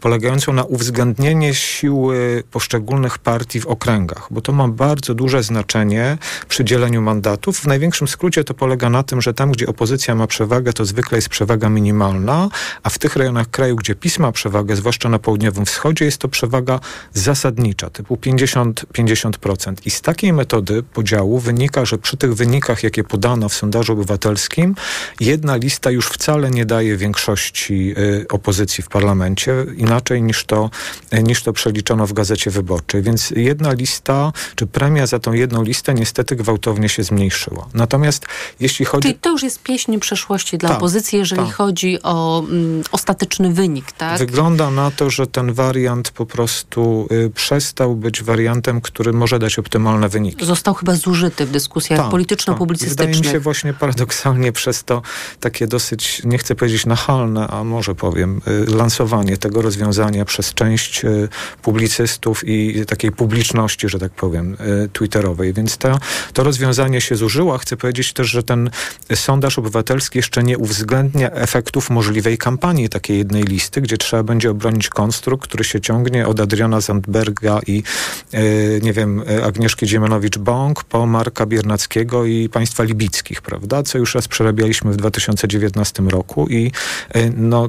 polegającą na uwzględnienie siły poszczególnych partii w okręgach, bo to ma bardzo duże znaczenie przy dzieleniu mandatów. W największym skrócie to polega na tym, że tam, gdzie opozycja ma przewagę, to zwykle jest przewaga minimalna, a w tych rejonach kraju, gdzie PiS ma przewagę, zwłaszcza na południowym wschodzie, jest to przewaga zasadnicza, typu 50-50%. I z takiej metody podziału wynika, że przy tych wynikach, jakie podano w sondażu obywatelskim, jedna lista już wcale nie daje większości y, opozycji w parlamencie, inaczej niż to, y, niż to przeliczono w Gazecie Wyborczej. Więc jedna lista, czy premia za tą jedną listę niestety gwałtownie się zmniejszyła. Natomiast jeśli chodzi... Czyli to już jest pieśń przeszłości dla tak, opozycji, jeżeli tak. chodzi o mm, ostateczny wynik, tak? Wygląda na to, że ten wariant po prostu y, przestał być wariantem, który może dać optymalne wyniki. Został chyba zużyty w dyskusjach tak, polityczno-publicystycznych. Wydaje mi się właśnie paradoksalnie przez to takie dosyć, nie chcę powiedzieć nachalne, a może powiem, y, lansowanie tego rozwiązania przez część y, publicystów i takiej publiczności, że tak powiem, y, twitterowej. Więc to, to rozwiązanie się zużyło. Chcę powiedzieć też, że ten sondaż obywatelski jeszcze nie uwzględnia efektów możliwej kampanii takiej jednej listy, gdzie trzeba będzie obronić konstrukt, który się ciągnie od Adriana Zandberga i nie wiem, Agnieszki Dziemanowicz-Bąk po Marka Biernackiego i państwa libickich, prawda? Co już raz przerabialiśmy w 2019 roku i no,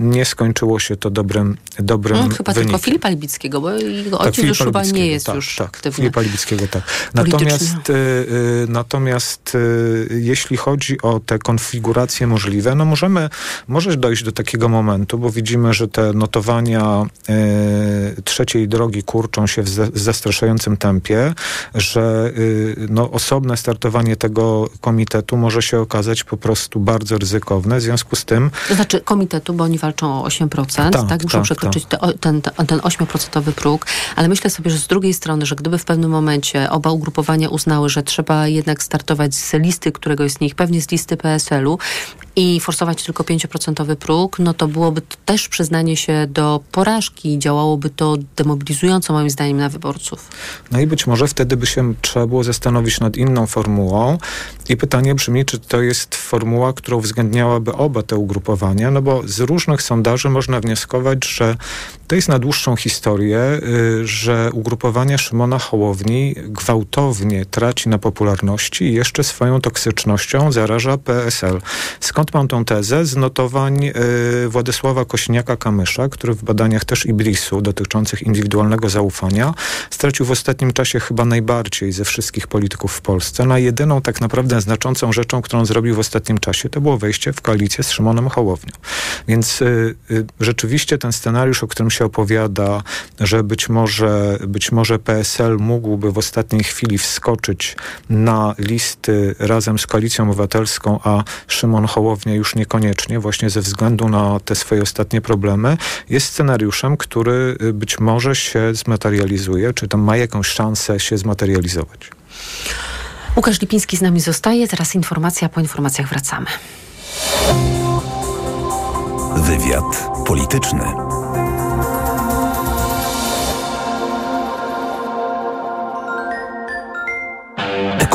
nie skończyło się to dobrym, dobrym hmm, Chyba wynikiem. tylko Filipa Libickiego, bo jego tak, ojciec już chyba nie jest tak, już tak, Filipa Libickiego, tak. Natomiast, y, y, natomiast y, jeśli chodzi o te konfiguracje możliwe, no możemy, może dojść do takiego momentu, bo widzimy, że te notowania y, trzeciej drogi kurczą się w zastraszającym tempie, że y, no, osobne startowanie tego komitetu może się okazać po prostu bardzo ryzykowne. W związku z tym... To znaczy komitetu, bo oni walczą o 8%, tak? tak muszą tak, przekroczyć tak. Te, ten, ten 8% próg, ale myślę sobie, że z drugiej strony, że gdyby w pewnym momencie oba ugrupowania uznały, że trzeba jednak startować z listy któregoś z nich, pewnie z listy PSL-u i forsować tylko 5% próg, no to byłoby to też przyznanie się do porażki. Działałoby to demobilizująco moim zdaniem na wyborców. No i być może wtedy by się trzeba było zastanowić nad inną formułą i pytanie brzmi, czy to jest formuła, która uwzględniałaby oba te ugrupowania, no bo z różnych sondaży można wnioskować, że to jest na dłuższą historię, y, że ugrupowanie Szymona Hołowni gwałtownie traci na popularności i jeszcze swoją toksycznością zaraża PSL. Skąd mam tą tezę? Z notowań y, Władysława Kośniaka-Kamysza, który w badaniach też Ibrisu dotyczących indywidualnego zaufania stracił w ostatnim czasie chyba najbardziej ze wszystkich polityków w Polsce. Na jedyną tak naprawdę znaczącą rzeczą, którą zrobił w ostatnim czasie, to było wejście w koalicję z Szymonem Hołownią. Więc y, rzeczywiście ten scenariusz, o którym się opowiada, że być może, być może PSL mógłby w ostatniej chwili wskoczyć na listy razem z Koalicją Obywatelską, a Szymon Hołownia już niekoniecznie, właśnie ze względu na te swoje ostatnie problemy, jest scenariuszem, który y, być może się zmaterializuje, czy tam ma jakąś szansę się zmaterializować. Łukasz Lipiński z nami zostaje. Teraz informacja, po informacjach wracamy. Wywiad polityczny.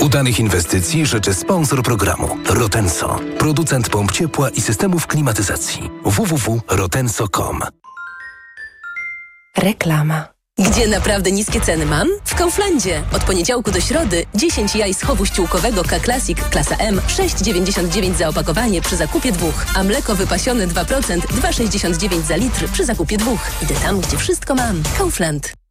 Udanych inwestycji życzy sponsor programu Rotenso, producent pomp ciepła i systemów klimatyzacji. www.rotenso.com Reklama. Gdzie naprawdę niskie ceny mam? W Kauflandzie. Od poniedziałku do środy 10 jaj z chowu ściółkowego K-Classic klasa M 6,99 za opakowanie przy zakupie dwóch, a mleko wypasione 2% 2,69 za litr przy zakupie dwóch. Idę tam, gdzie wszystko mam. Kaufland.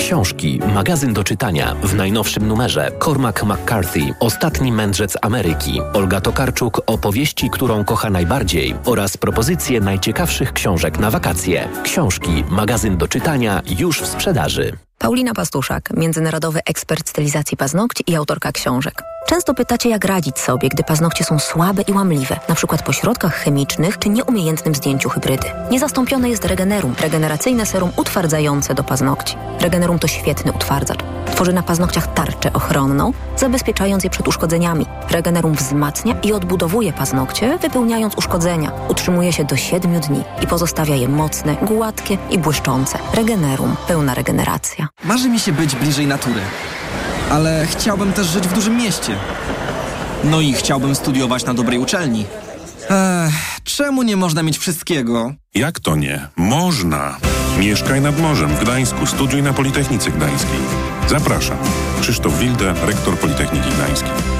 Książki, magazyn do czytania w najnowszym numerze Cormac McCarthy, Ostatni mędrzec Ameryki, Olga Tokarczuk, opowieści, którą kocha najbardziej oraz propozycje najciekawszych książek na wakacje. Książki, magazyn do czytania już w sprzedaży. Paulina Pastuszak, międzynarodowy ekspert stylizacji paznokci i autorka książek. Często pytacie, jak radzić sobie, gdy paznokcie są słabe i łamliwe, na przykład po środkach chemicznych czy nieumiejętnym zdjęciu hybrydy. Niezastąpione jest Regenerum, regeneracyjne serum utwardzające do paznokci. Regenerum to świetny utwardzacz. Tworzy na paznokciach tarczę ochronną, zabezpieczając je przed uszkodzeniami. Regenerum wzmacnia i odbudowuje paznokcie, wypełniając uszkodzenia. Utrzymuje się do 7 dni i pozostawia je mocne, gładkie i błyszczące. Regenerum. Pełna regeneracja. Marzy mi się być bliżej natury, ale chciałbym też żyć w dużym mieście. No i chciałbym studiować na dobrej uczelni. Ech, czemu nie można mieć wszystkiego? Jak to nie? Można! Mieszkaj nad morzem w Gdańsku, studiuj na Politechnice Gdańskiej. Zapraszam. Krzysztof Wilde, rektor Politechniki Gdańskiej.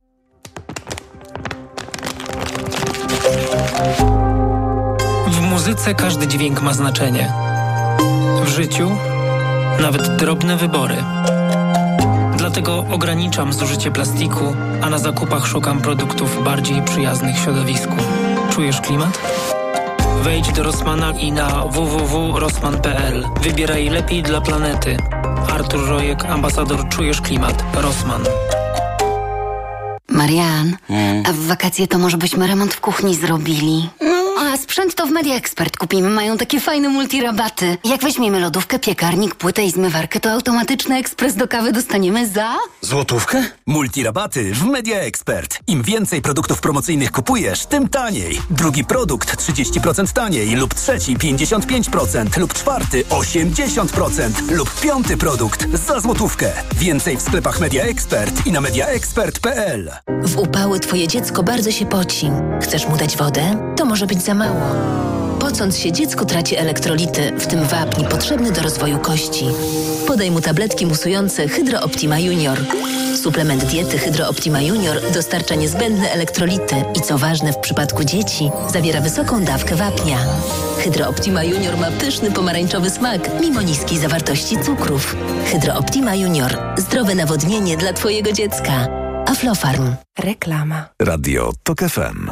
Muzyce każdy dźwięk ma znaczenie. W życiu nawet drobne wybory. Dlatego ograniczam zużycie plastiku, a na zakupach szukam produktów bardziej przyjaznych środowisku. Czujesz klimat? Wejdź do Rossmana i na www.rossman.pl. Wybieraj lepiej dla planety. Artur Rojek, ambasador Czujesz Klimat. Rossmann. Marian, a w wakacje to może byśmy remont w kuchni zrobili. A sprzęt to w Media Expert kupimy. Mają takie fajne multirabaty. Jak weźmiemy lodówkę, piekarnik, płytę i zmywarkę, to automatyczny ekspres do kawy dostaniemy za... Złotówkę? Multirabaty w Media Expert. Im więcej produktów promocyjnych kupujesz, tym taniej. Drugi produkt 30% taniej lub trzeci 55% lub czwarty 80% lub piąty produkt za złotówkę. Więcej w sklepach Media Expert i na mediaexpert.pl. W upały twoje dziecko bardzo się poci. Chcesz mu dać wodę? To może być za mało. Pocąc się, dziecko traci elektrolity, w tym wapń potrzebny do rozwoju kości. Podaj mu tabletki musujące Hydro Optima Junior. Suplement diety Hydro Optima Junior dostarcza niezbędne elektrolity i co ważne w przypadku dzieci, zawiera wysoką dawkę wapnia. Hydro Optima Junior ma pyszny pomarańczowy smak, mimo niskiej zawartości cukrów. Hydro Optima Junior. Zdrowe nawodnienie dla Twojego dziecka. Aflofarm. Reklama. Radio TOK FM.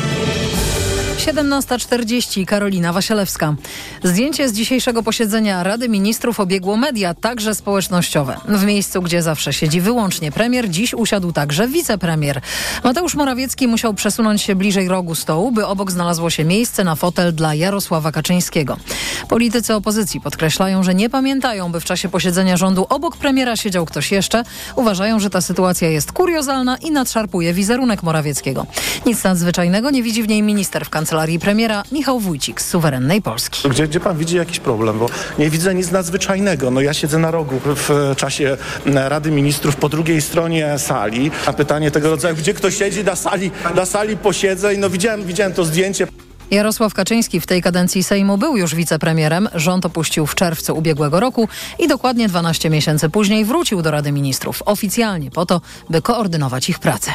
17.40 Karolina Wasielewska. Zdjęcie z dzisiejszego posiedzenia Rady Ministrów obiegło media, także społecznościowe. W miejscu, gdzie zawsze siedzi wyłącznie premier, dziś usiadł także wicepremier. Mateusz Morawiecki musiał przesunąć się bliżej rogu stołu, by obok znalazło się miejsce na fotel dla Jarosława Kaczyńskiego. Politycy opozycji podkreślają, że nie pamiętają, by w czasie posiedzenia rządu obok premiera siedział ktoś jeszcze. Uważają, że ta sytuacja jest kuriozalna i nadszarpuje wizerunek Morawieckiego. Nic nadzwyczajnego nie widzi w niej minister w kancelarii kancelarii premiera Michał Wójcik z suwerennej Polski. Gdzie, gdzie pan widzi jakiś problem? Bo nie widzę nic nadzwyczajnego. No ja siedzę na rogu w czasie Rady Ministrów po drugiej stronie sali. A pytanie tego rodzaju, gdzie ktoś siedzi na sali, na sali posiedzeń? No widziałem, widziałem to zdjęcie. Jarosław Kaczyński w tej kadencji Sejmu był już wicepremierem. Rząd opuścił w czerwcu ubiegłego roku i dokładnie 12 miesięcy później wrócił do Rady Ministrów oficjalnie po to, by koordynować ich pracę.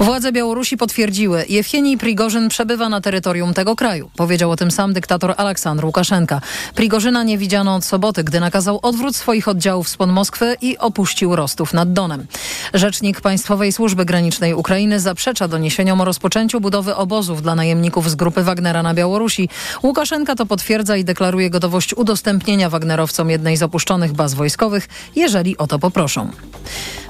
Władze Białorusi potwierdziły, Jewgenij Prigorzyn przebywa na terytorium tego kraju. Powiedział o tym sam dyktator Aleksandr Łukaszenka. Prigorzyna nie widziano od soboty, gdy nakazał odwrót swoich oddziałów spod Moskwy i opuścił Rostów nad Donem. Rzecznik Państwowej Służby Granicznej Ukrainy zaprzecza doniesieniom o rozpoczęciu budowy obozów dla najemników z grupy Wagnera na Białorusi. Łukaszenka to potwierdza i deklaruje gotowość udostępnienia Wagnerowcom jednej z opuszczonych baz wojskowych, jeżeli o to poproszą.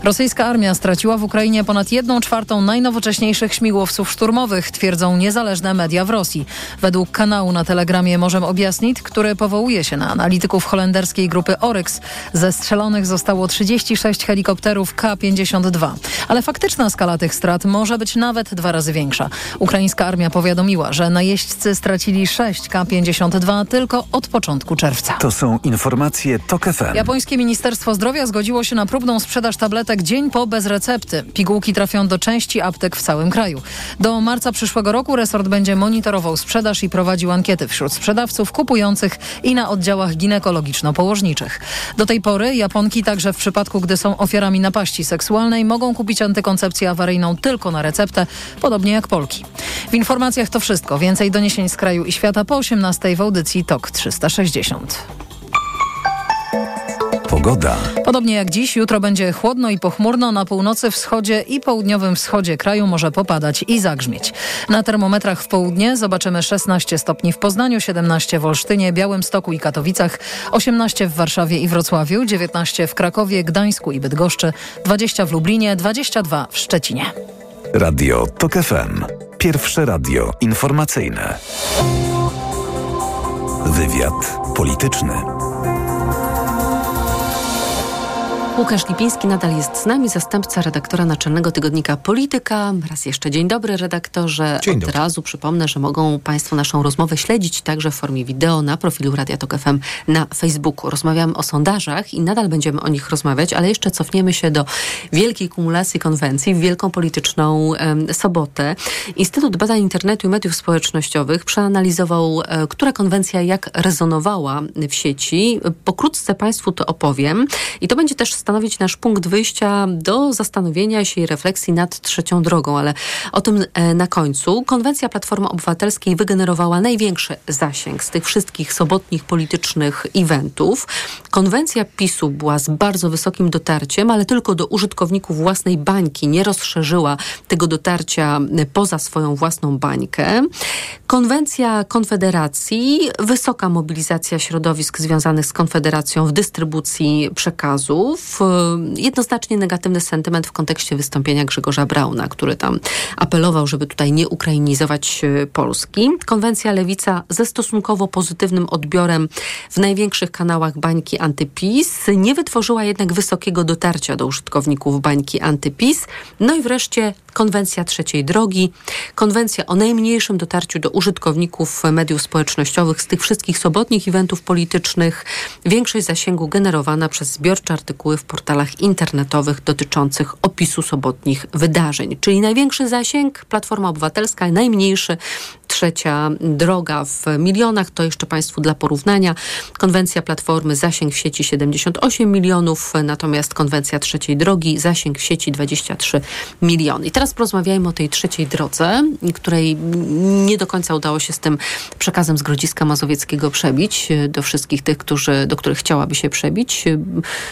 Rosyjska armia straciła w Ukrainie ponad jedną czwartą najnowocześniejszych śmigłowców szturmowych, twierdzą niezależne media w Rosji. Według kanału na telegramie Morzem Objaśnić, który powołuje się na analityków holenderskiej grupy Oryx, zestrzelonych zostało 36 helikopterów K-52. Ale faktyczna skala tych strat może być nawet dwa razy większa. Ukraińska armia powiadomiła, że najeźdźcy stracili 6 K-52 tylko od początku czerwca. To są informacje TOK FM. Japońskie Ministerstwo Zdrowia zgodziło się na próbną sprzedaż tabletek dzień po bez recepty. Pigułki trafią do części aptek w całym kraju. Do marca przyszłego roku resort będzie monitorował sprzedaż i prowadził ankiety wśród sprzedawców, kupujących i na oddziałach ginekologiczno-położniczych. Do tej pory Japonki także w przypadku, gdy są ofiarami napaści seksualnej, mogą kupić antykoncepcję awaryjną tylko na receptę, podobnie jak Polki. W informacjach to wszystko. Więcej doniesień z kraju i świata po 18 w audycji TOK 360. Pogoda. Podobnie jak dziś, jutro będzie chłodno i pochmurno. Na północy, wschodzie i południowym wschodzie kraju może popadać i zagrzmieć. Na termometrach w południe zobaczymy 16 stopni w Poznaniu, 17 w Olsztynie, Białymstoku i Katowicach, 18 w Warszawie i Wrocławiu, 19 w Krakowie, Gdańsku i Bydgoszczy, 20 w Lublinie, 22 w Szczecinie. Radio TOK FM. Pierwsze radio informacyjne. Wywiad polityczny. Łukasz Lipiński nadal jest z nami, zastępca redaktora naczelnego tygodnika Polityka. Raz jeszcze dzień dobry redaktorze. Dzień Od dobry. razu przypomnę, że mogą Państwo naszą rozmowę śledzić także w formie wideo na profilu Radia Tok FM na Facebooku. Rozmawiamy o sondażach i nadal będziemy o nich rozmawiać, ale jeszcze cofniemy się do wielkiej kumulacji konwencji w wielką polityczną em, sobotę. Instytut Badań Internetu i Mediów Społecznościowych przeanalizował, e, która konwencja jak rezonowała w sieci. Pokrótce Państwu to opowiem i to będzie też stanowić nasz punkt wyjścia do zastanowienia się i refleksji nad trzecią drogą, ale o tym e, na końcu. Konwencja Platformy Obywatelskiej wygenerowała największy zasięg z tych wszystkich sobotnich politycznych eventów. Konwencja PiSu była z bardzo wysokim dotarciem, ale tylko do użytkowników własnej bańki. Nie rozszerzyła tego dotarcia e, poza swoją własną bańkę. Konwencja Konfederacji, wysoka mobilizacja środowisk związanych z Konfederacją w dystrybucji przekazów. Jednoznacznie negatywny sentyment w kontekście wystąpienia Grzegorza Brauna, który tam apelował, żeby tutaj nie ukrainizować e, Polski. Konwencja Lewica ze stosunkowo pozytywnym odbiorem w największych kanałach bańki antypis nie wytworzyła jednak wysokiego dotarcia do użytkowników bańki antypis. No i wreszcie konwencja trzeciej drogi, konwencja o najmniejszym dotarciu do użytkowników mediów społecznościowych z tych wszystkich sobotnich eventów politycznych, większość zasięgu generowana przez zbiorcze artykuły w portalach internetowych dotyczących opisu sobotnich wydarzeń. Czyli największy zasięg Platforma Obywatelska, najmniejszy trzecia droga w milionach. To jeszcze Państwu dla porównania. Konwencja Platformy zasięg w sieci 78 milionów, natomiast konwencja trzeciej drogi zasięg w sieci 23 miliony. I teraz porozmawiajmy o tej trzeciej drodze, której nie do końca udało się z tym przekazem z Grodziska Mazowieckiego przebić do wszystkich tych, którzy, do których chciałaby się przebić.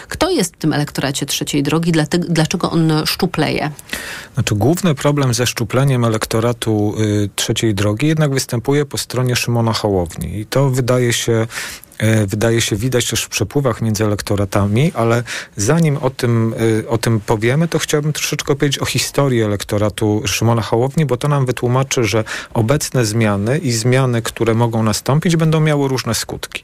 Kto jest w tym elektoracie trzeciej drogi? Dlaczego on szczupleje? Znaczy, główny problem ze szczupleniem elektoratu y, trzeciej drogi jednak występuje po stronie Szymona Hołowni. I to wydaje się E, wydaje się widać też w przepływach między elektoratami, ale zanim o tym, e, o tym powiemy, to chciałbym troszeczkę powiedzieć o historii elektoratu Szymona Hołowni, bo to nam wytłumaczy, że obecne zmiany i zmiany, które mogą nastąpić, będą miały różne skutki.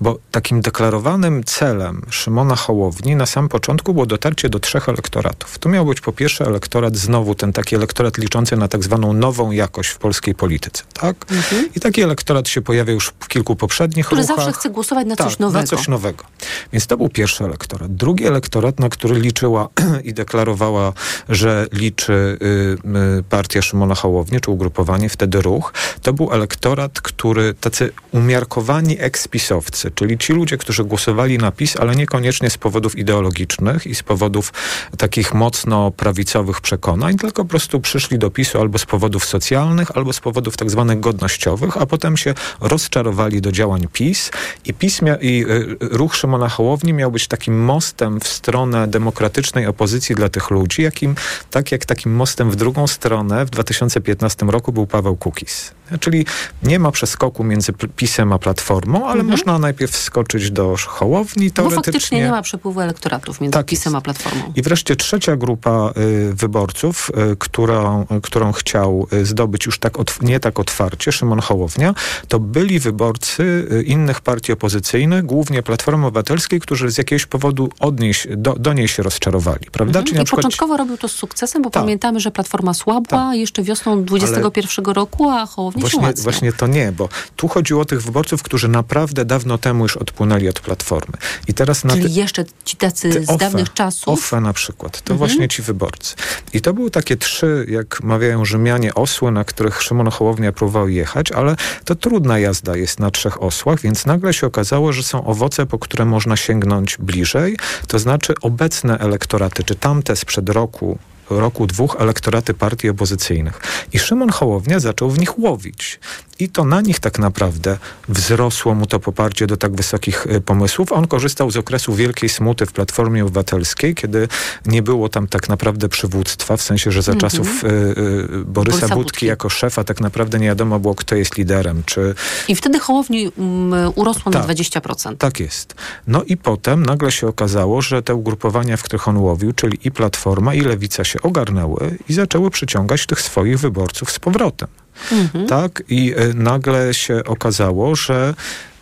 Bo takim deklarowanym celem Szymona Hołowni na sam początku było dotarcie do trzech elektoratów. To miał być po pierwsze elektorat, znowu ten taki elektorat liczący na tak zwaną nową jakość w polskiej polityce. Tak? Mhm. I taki elektorat się pojawia już w kilku poprzednich Który ruchach. zawsze chce głosować na tak, coś nowego. na coś nowego. Więc to był pierwszy elektorat. Drugi elektorat, na który liczyła i deklarowała, że liczy y, y, partia Szymona Hołowni, czy ugrupowanie, wtedy ruch, to był elektorat, który tacy umiarkowani ekspisowcy, czyli ci ludzie, którzy głosowali na PiS, ale niekoniecznie z powodów ideologicznych i z powodów takich mocno prawicowych przekonań, tylko po prostu przyszli do PiSu albo z powodów socjalnych, albo z powodów tak zwanych godnościowych, a potem się rozczarowali do działań PiS i PiS mia- i y, ruch Szymona Hołowni miał być takim mostem w stronę demokratycznej opozycji dla tych ludzi, jakim, tak jak takim mostem w drugą stronę w 2015 roku był Paweł Kukis. Czyli nie ma przeskoku między PiSem a Platformą, ale Mhm. można najpierw skoczyć do Hołowni Bo teoretycznie. faktycznie nie ma przepływu elektoratów między Tak PiSem a Platformą. I wreszcie trzecia grupa y, wyborców, y, którą, y, którą chciał y, zdobyć już tak nie tak otwarcie Szymon Hołownia, to byli wyborcy y, innych partii opozycyjnych, głównie Platformy Obywatelskiej, którzy z jakiegoś powodu od niej, się- do, do niej się rozczarowali. Prawda? Mhm. Czyli I przykład początkowo robił to z sukcesem, bo Tak. pamiętamy, że Platforma słabła jeszcze wiosną 21 roku, a Hołownia się Właśnie, umacniał. właśnie to nie, bo tu chodziło o tych wyborców, którzy naprawdę dawno temu już odpłynęli od Platformy. I teraz na Czyli ty- jeszcze ci tacy Ty z OFE, dawnych czasów. OFE na przykład. To Mhm. właśnie ci wyborcy. I to były takie trzy, jak mawiają Rzymianie, osły, na których Szymon Hołownia próbował jechać, ale to trudna jazda jest na trzech osłach, więc nagle się okazało, że są owoce, po które można sięgnąć bliżej. To znaczy obecne elektoraty, czy tamte sprzed roku, roku dwóch elektoraty partii opozycyjnych. I Szymon Hołownia zaczął w nich łowić. I to na nich tak naprawdę wzrosło mu to poparcie do tak wysokich y, pomysłów. On korzystał z okresu wielkiej smuty w Platformie Obywatelskiej, kiedy nie było tam tak naprawdę przywództwa, w sensie, że za Mhm. czasów y, y, Borysa, Borysa Budki, Budki. jako szefa tak naprawdę nie wiadomo było, kto jest liderem, czy I wtedy Hołowni um, urosło na Tak. 20%. tak jest. No i potem nagle się okazało, że te ugrupowania, w których on łowił, czyli i Platforma, i Lewica się ogarnęły i zaczęły przyciągać tych swoich wyborców z powrotem. Mhm. Tak? I y, nagle się okazało, że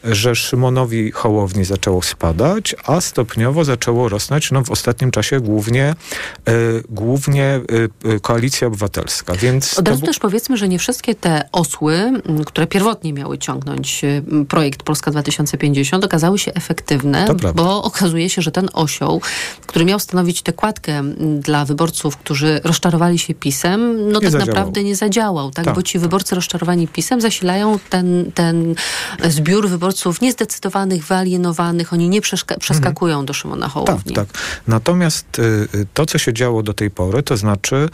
że Szymonowi Hołowni zaczęło spadać, a stopniowo zaczęło rosnąć no, w ostatnim czasie głównie, y, głównie y, y, Koalicja Obywatelska. Więc Od razu bu- też powiedzmy, że nie wszystkie te osły, które pierwotnie miały ciągnąć projekt Polska 2050, okazały się efektywne, bo okazuje się, że ten osioł, który miał stanowić tę kładkę dla wyborców, którzy rozczarowali się PiSem, no Nie tak zadziałał. naprawdę nie zadziałał, tak? Tak, bo ci wyborcy rozczarowani PiSem zasilają ten, ten zbiór wyborców niezdecydowanych, wyalienowanych, oni nie przeskakują do Szymona Hołowni. Tak, tak. Natomiast y, y, to, co się działo do tej pory, to znaczy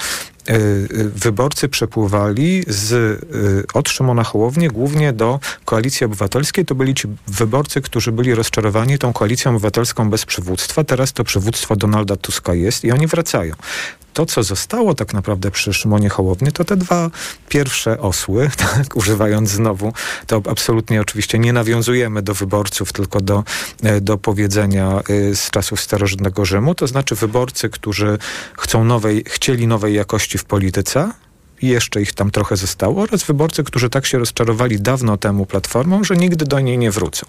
wyborcy przepływali z, y, od Szymona Hołowni głównie do Koalicji Obywatelskiej. To byli ci wyborcy, którzy byli rozczarowani tą Koalicją Obywatelską bez przywództwa. Teraz to przywództwo Donalda Tuska jest i oni wracają. To, co zostało tak naprawdę przy Szymonie Hołowni, to te dwa pierwsze osły, tak, używając znowu, to absolutnie oczywiście nie nawiązujemy do wyborców, tylko do, e, do powiedzenia e, z czasów starożytnego Rzymu, to znaczy wyborcy, którzy chcą nowej, chcieli nowej jakości w polityce, jeszcze ich tam trochę zostało, oraz wyborcy, którzy tak się rozczarowali dawno temu Platformą, że nigdy do niej nie wrócą.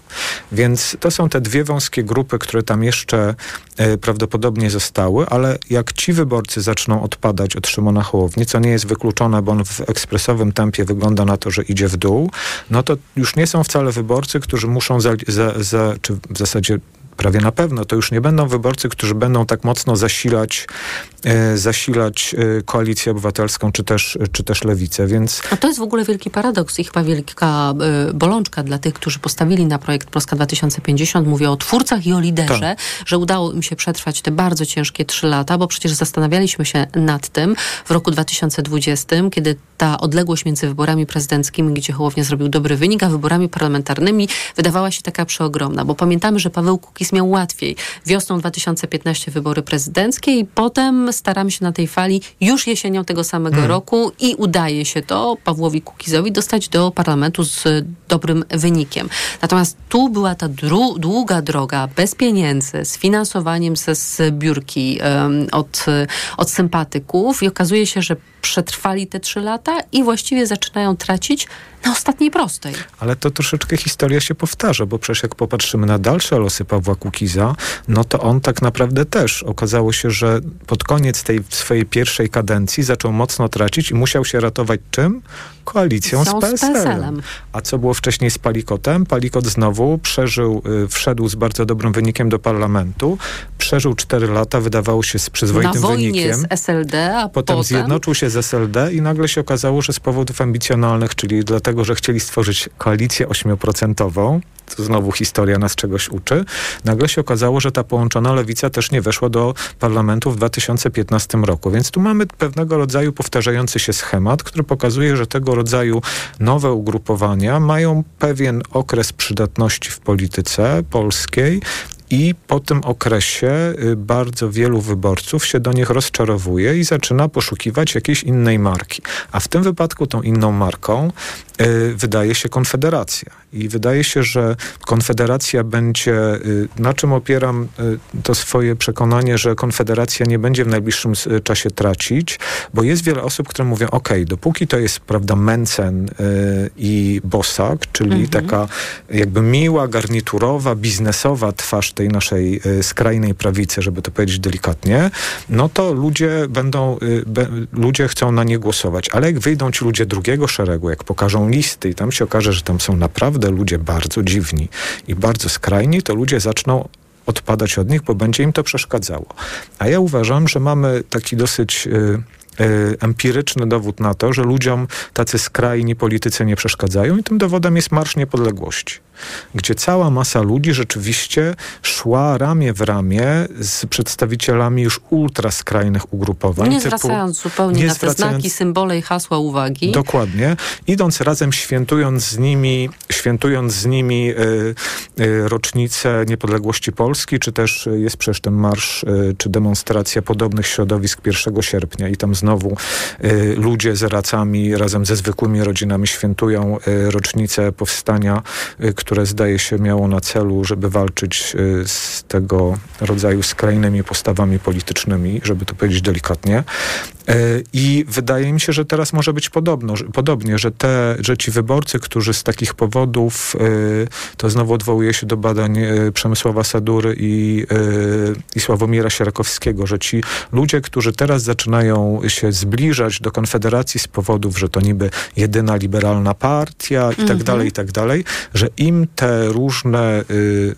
Więc to są te dwie wąskie grupy, które tam jeszcze e, prawdopodobnie zostały, ale jak ci wyborcy zaczną odpadać od Szymona Hołowni, co nie jest wykluczone, bo on w ekspresowym tempie wygląda na to, że idzie w dół, no to już nie są wcale wyborcy, którzy muszą, za, za, za czy w zasadzie prawie na pewno, to już nie będą wyborcy, którzy będą tak mocno zasilać, e, zasilać e, koalicję obywatelską, czy też, czy też lewicę, więc... A to jest w ogóle wielki paradoks i chyba wielka e, bolączka dla tych, którzy postawili na projekt Polska 2050. Mówię o twórcach i o liderze, tak. że udało im się przetrwać te bardzo ciężkie trzy lata, bo przecież zastanawialiśmy się nad tym w roku 2020, kiedy ta odległość między wyborami prezydenckimi, gdzie Hołownia zrobił dobry wynik, a wyborami parlamentarnymi wydawała się taka przeogromna, bo pamiętamy, że Paweł Kukiz miał łatwiej. Wiosną 2015 wybory prezydenckie i potem staramy się na tej fali już jesienią tego samego hmm. roku i udaje się to Pawłowi Kukizowi dostać do parlamentu z dobrym wynikiem. Natomiast tu była ta długa droga, bez pieniędzy, z finansowaniem ze zbiórki um, od, od sympatyków i okazuje się, że przetrwali te trzy lata i właściwie zaczynają tracić na ostatniej prostej. Ale to troszeczkę historia się powtarza, bo przecież jak popatrzymy na dalsze losy Pawła Kukiza, no to on tak naprawdę też okazało się, że pod koniec tej swojej pierwszej kadencji zaczął mocno tracić i musiał się ratować czym? Koalicją z PSL-em. A co było wcześniej z Palikotem? Palikot znowu przeżył, y, wszedł z bardzo dobrym wynikiem do parlamentu, przeżył cztery lata, wydawało się z przyzwoitym na wojnie wynikiem. z SLD, a potem, potem zjednoczył się z SLD i nagle się okazało, że z powodów ambicjonalnych, czyli dlatego, że chcieli stworzyć koalicję ośmioprocentową, to znowu historia nas czegoś uczy, nagle się okazało, że ta połączona lewica też nie weszła do parlamentu w 2015 roku. Więc tu mamy pewnego rodzaju powtarzający się schemat, który pokazuje, że tego rodzaju nowe ugrupowania mają pewien okres przydatności w polityce polskiej i po tym okresie y, bardzo wielu wyborców się do nich rozczarowuje i zaczyna poszukiwać jakiejś innej marki. A w tym wypadku tą inną marką y, wydaje się Konfederacja. I wydaje się, że Konfederacja będzie, y, na czym opieram to swoje przekonanie, że Konfederacja nie będzie w najbliższym czasie tracić, bo jest wiele osób, które mówią, ok, dopóki to jest, prawda, Mencen i Bosak, czyli mhm. taka jakby miła, garniturowa, biznesowa twarz tej naszej y, skrajnej prawicy, żeby to powiedzieć delikatnie, no to ludzie będą, y, be, ludzie chcą na nie głosować. Ale jak wyjdą ci ludzie drugiego szeregu, jak pokażą listy i tam się okaże, że tam są naprawdę ludzie bardzo dziwni i bardzo skrajni, to ludzie zaczną odpadać od nich, bo będzie im to przeszkadzało. A ja uważam, że mamy taki dosyć... Yy, empiryczny dowód na to, że ludziom tacy skrajni politycy nie przeszkadzają i tym dowodem jest Marsz Niepodległości gdzie cała masa ludzi rzeczywiście szła ramię w ramię z przedstawicielami już ultraskrajnych ugrupowań. Nie zwracając typu, zupełnie nie na te znaki, symbole i hasła uwagi. Dokładnie. Idąc razem, świętując z nimi, świętując z nimi y, y, rocznicę niepodległości Polski, czy też jest przecież ten marsz, y, czy demonstracja podobnych środowisk 1 sierpnia i tam znowu y, ludzie z racami razem ze zwykłymi rodzinami świętują y, rocznicę powstania, y, które zdaje się miało na celu, żeby walczyć z tego rodzaju skrajnymi postawami politycznymi, żeby to powiedzieć delikatnie. I wydaje mi się, że teraz może być podobno, podobnie, że, te, że ci wyborcy, którzy z takich powodów, to znowu odwołuje się do badań Przemysława Sadury i, i Sławomira Sierakowskiego, że ci ludzie, którzy teraz zaczynają się zbliżać do Konfederacji z powodów, że to niby jedyna liberalna partia i tak mhm. dalej, i tak dalej, że im te różne y,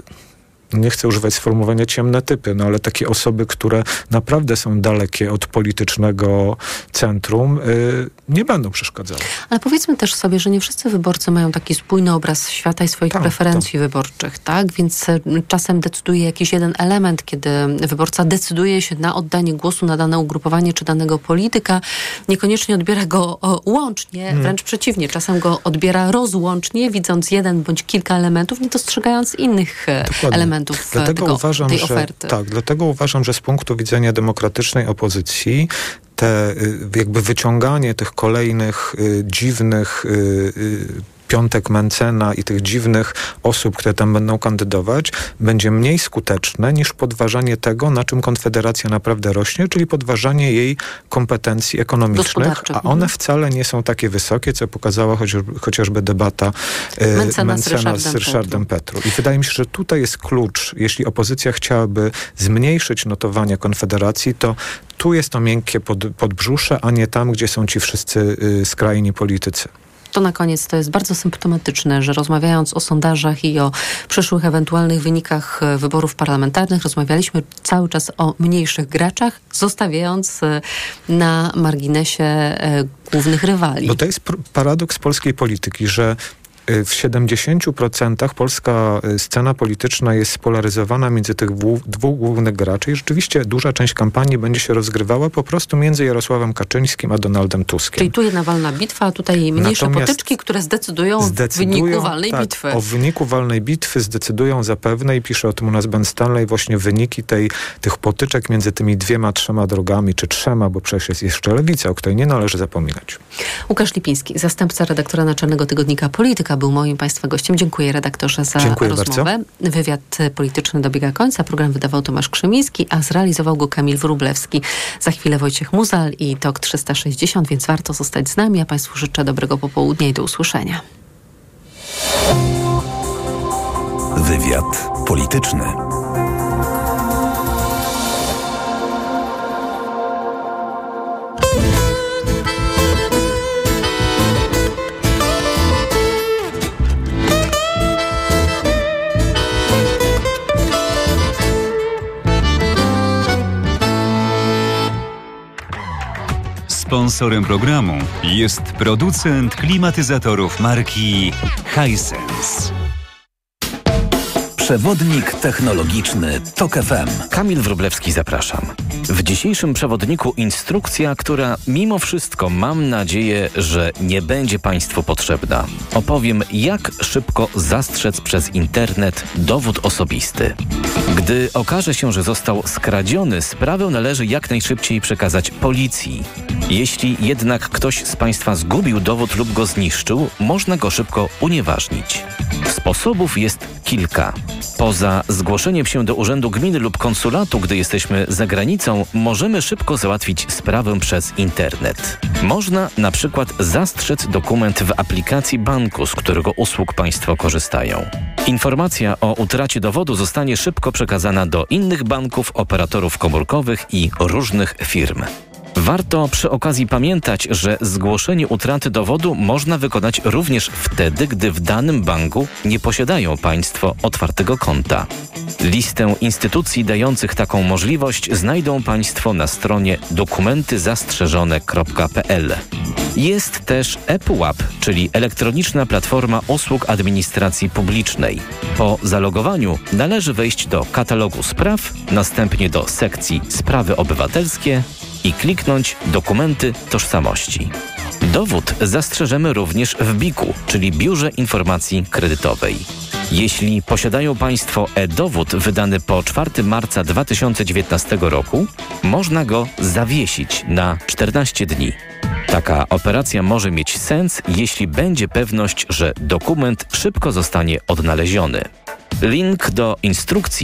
nie chcę używać sformułowania ciemne typy, no ale takie osoby, które naprawdę są dalekie od politycznego centrum, y, nie będą przeszkadzały. Ale powiedzmy też sobie, że nie wszyscy wyborcy mają taki spójny obraz świata i swoich tak, preferencji tak. wyborczych, tak? Więc y, czasem decyduje jakiś jeden element, kiedy wyborca decyduje się na oddanie głosu na dane ugrupowanie czy danego polityka, niekoniecznie odbiera go łącznie, hmm. wręcz przeciwnie, czasem go odbiera rozłącznie, widząc jeden bądź kilka elementów, nie dostrzegając innych e, Dokładnie. elementów elementów dlatego tego, uważam, tej oferty. tak, dlatego uważam, że z punktu widzenia demokratycznej opozycji te y, jakby wyciąganie tych kolejnych y, dziwnych y, Piątek Mencena i tych dziwnych osób, które tam będą kandydować, będzie mniej skuteczne niż podważanie tego, na czym Konfederacja naprawdę rośnie, czyli podważanie jej kompetencji ekonomicznych, a one wcale nie są takie wysokie, co pokazała chociażby, debata e, Mencena, Mencena z Ryszardem, z Ryszardem Petru. I wydaje mi się, że tutaj jest klucz. Jeśli opozycja chciałaby zmniejszyć notowania Konfederacji, to tu jest to miękkie pod, podbrzusze, a nie tam, gdzie są ci wszyscy y, skrajni politycy to na koniec to jest bardzo symptomatyczne, że rozmawiając o sondażach i o przyszłych ewentualnych wynikach e, wyborów parlamentarnych, rozmawialiśmy cały czas o mniejszych graczach, zostawiając e, na marginesie e, głównych rywali. Bo to jest paradoks polskiej polityki, że w 70% polska y, scena polityczna jest spolaryzowana między tych dwóch głównych graczy i rzeczywiście duża część kampanii będzie się rozgrywała po prostu między Jarosławem Kaczyńskim a Donaldem Tuskiem. Czyli tu jedna walna bitwa, a tutaj mniejsze Natomiast potyczki, które zdecydują, zdecydują o wyniku walnej tak, bitwy. O wyniku walnej bitwy zdecydują zapewne i pisze o tym u nas Ben Stanley właśnie wyniki tej, tych potyczek między tymi dwiema, trzema drogami, czy trzema, bo przecież jest jeszcze lewica, o której nie należy zapominać. Łukasz Lipiński, zastępca redaktora naczelnego tygodnika Polityka był moim Państwa gościem. Dziękuję redaktorze za Dziękuję rozmowę. Bardzo. Wywiad polityczny dobiega końca. Program wydawał Tomasz Krzymiński, a zrealizował go Kamil Wróblewski. Za chwilę Wojciech Muzal i TOK 360, więc warto zostać z nami. Ja Państwu życzę dobrego popołudnia i do usłyszenia. Wywiad polityczny. Sponsorem programu jest producent klimatyzatorów marki Hisense. Przewodnik technologiczny TOK FM. Kamil Wroblewski, zapraszam. W dzisiejszym przewodniku instrukcja, która mimo wszystko mam nadzieję, że nie będzie Państwu potrzebna. Opowiem, jak szybko zastrzec przez internet dowód osobisty. Gdy okaże się, że został skradziony, sprawę należy jak najszybciej przekazać policji. Jeśli jednak ktoś z Państwa zgubił dowód lub go zniszczył, można go szybko unieważnić. Sposobów jest kilka. Poza zgłoszeniem się do urzędu gminy lub konsulatu, gdy jesteśmy za granicą, możemy szybko załatwić sprawę przez internet. Można na przykład zastrzec dokument w aplikacji banku, z którego usług Państwo korzystają. Informacja o utracie dowodu zostanie szybko przekazana do innych banków, operatorów komórkowych i różnych firm. Warto przy okazji pamiętać, że zgłoszenie utraty dowodu można wykonać również wtedy, gdy w danym banku nie posiadają Państwo otwartego konta. Listę instytucji dających taką możliwość znajdą Państwo na stronie dokumentyzastrzeżone.pl. Jest też ePUAP, czyli elektroniczna platforma usług administracji publicznej. Po zalogowaniu należy wejść do katalogu spraw, następnie do sekcji Sprawy obywatelskie i kliknąć Dokumenty tożsamości. Dowód zastrzeżemy również w BIK-u, czyli Biurze Informacji Kredytowej. Jeśli posiadają Państwo e-dowód wydany po 4 marca 2019 roku, można go zawiesić na 14 dni. Taka operacja może mieć sens, jeśli będzie pewność, że dokument szybko zostanie odnaleziony. Link do instrukcji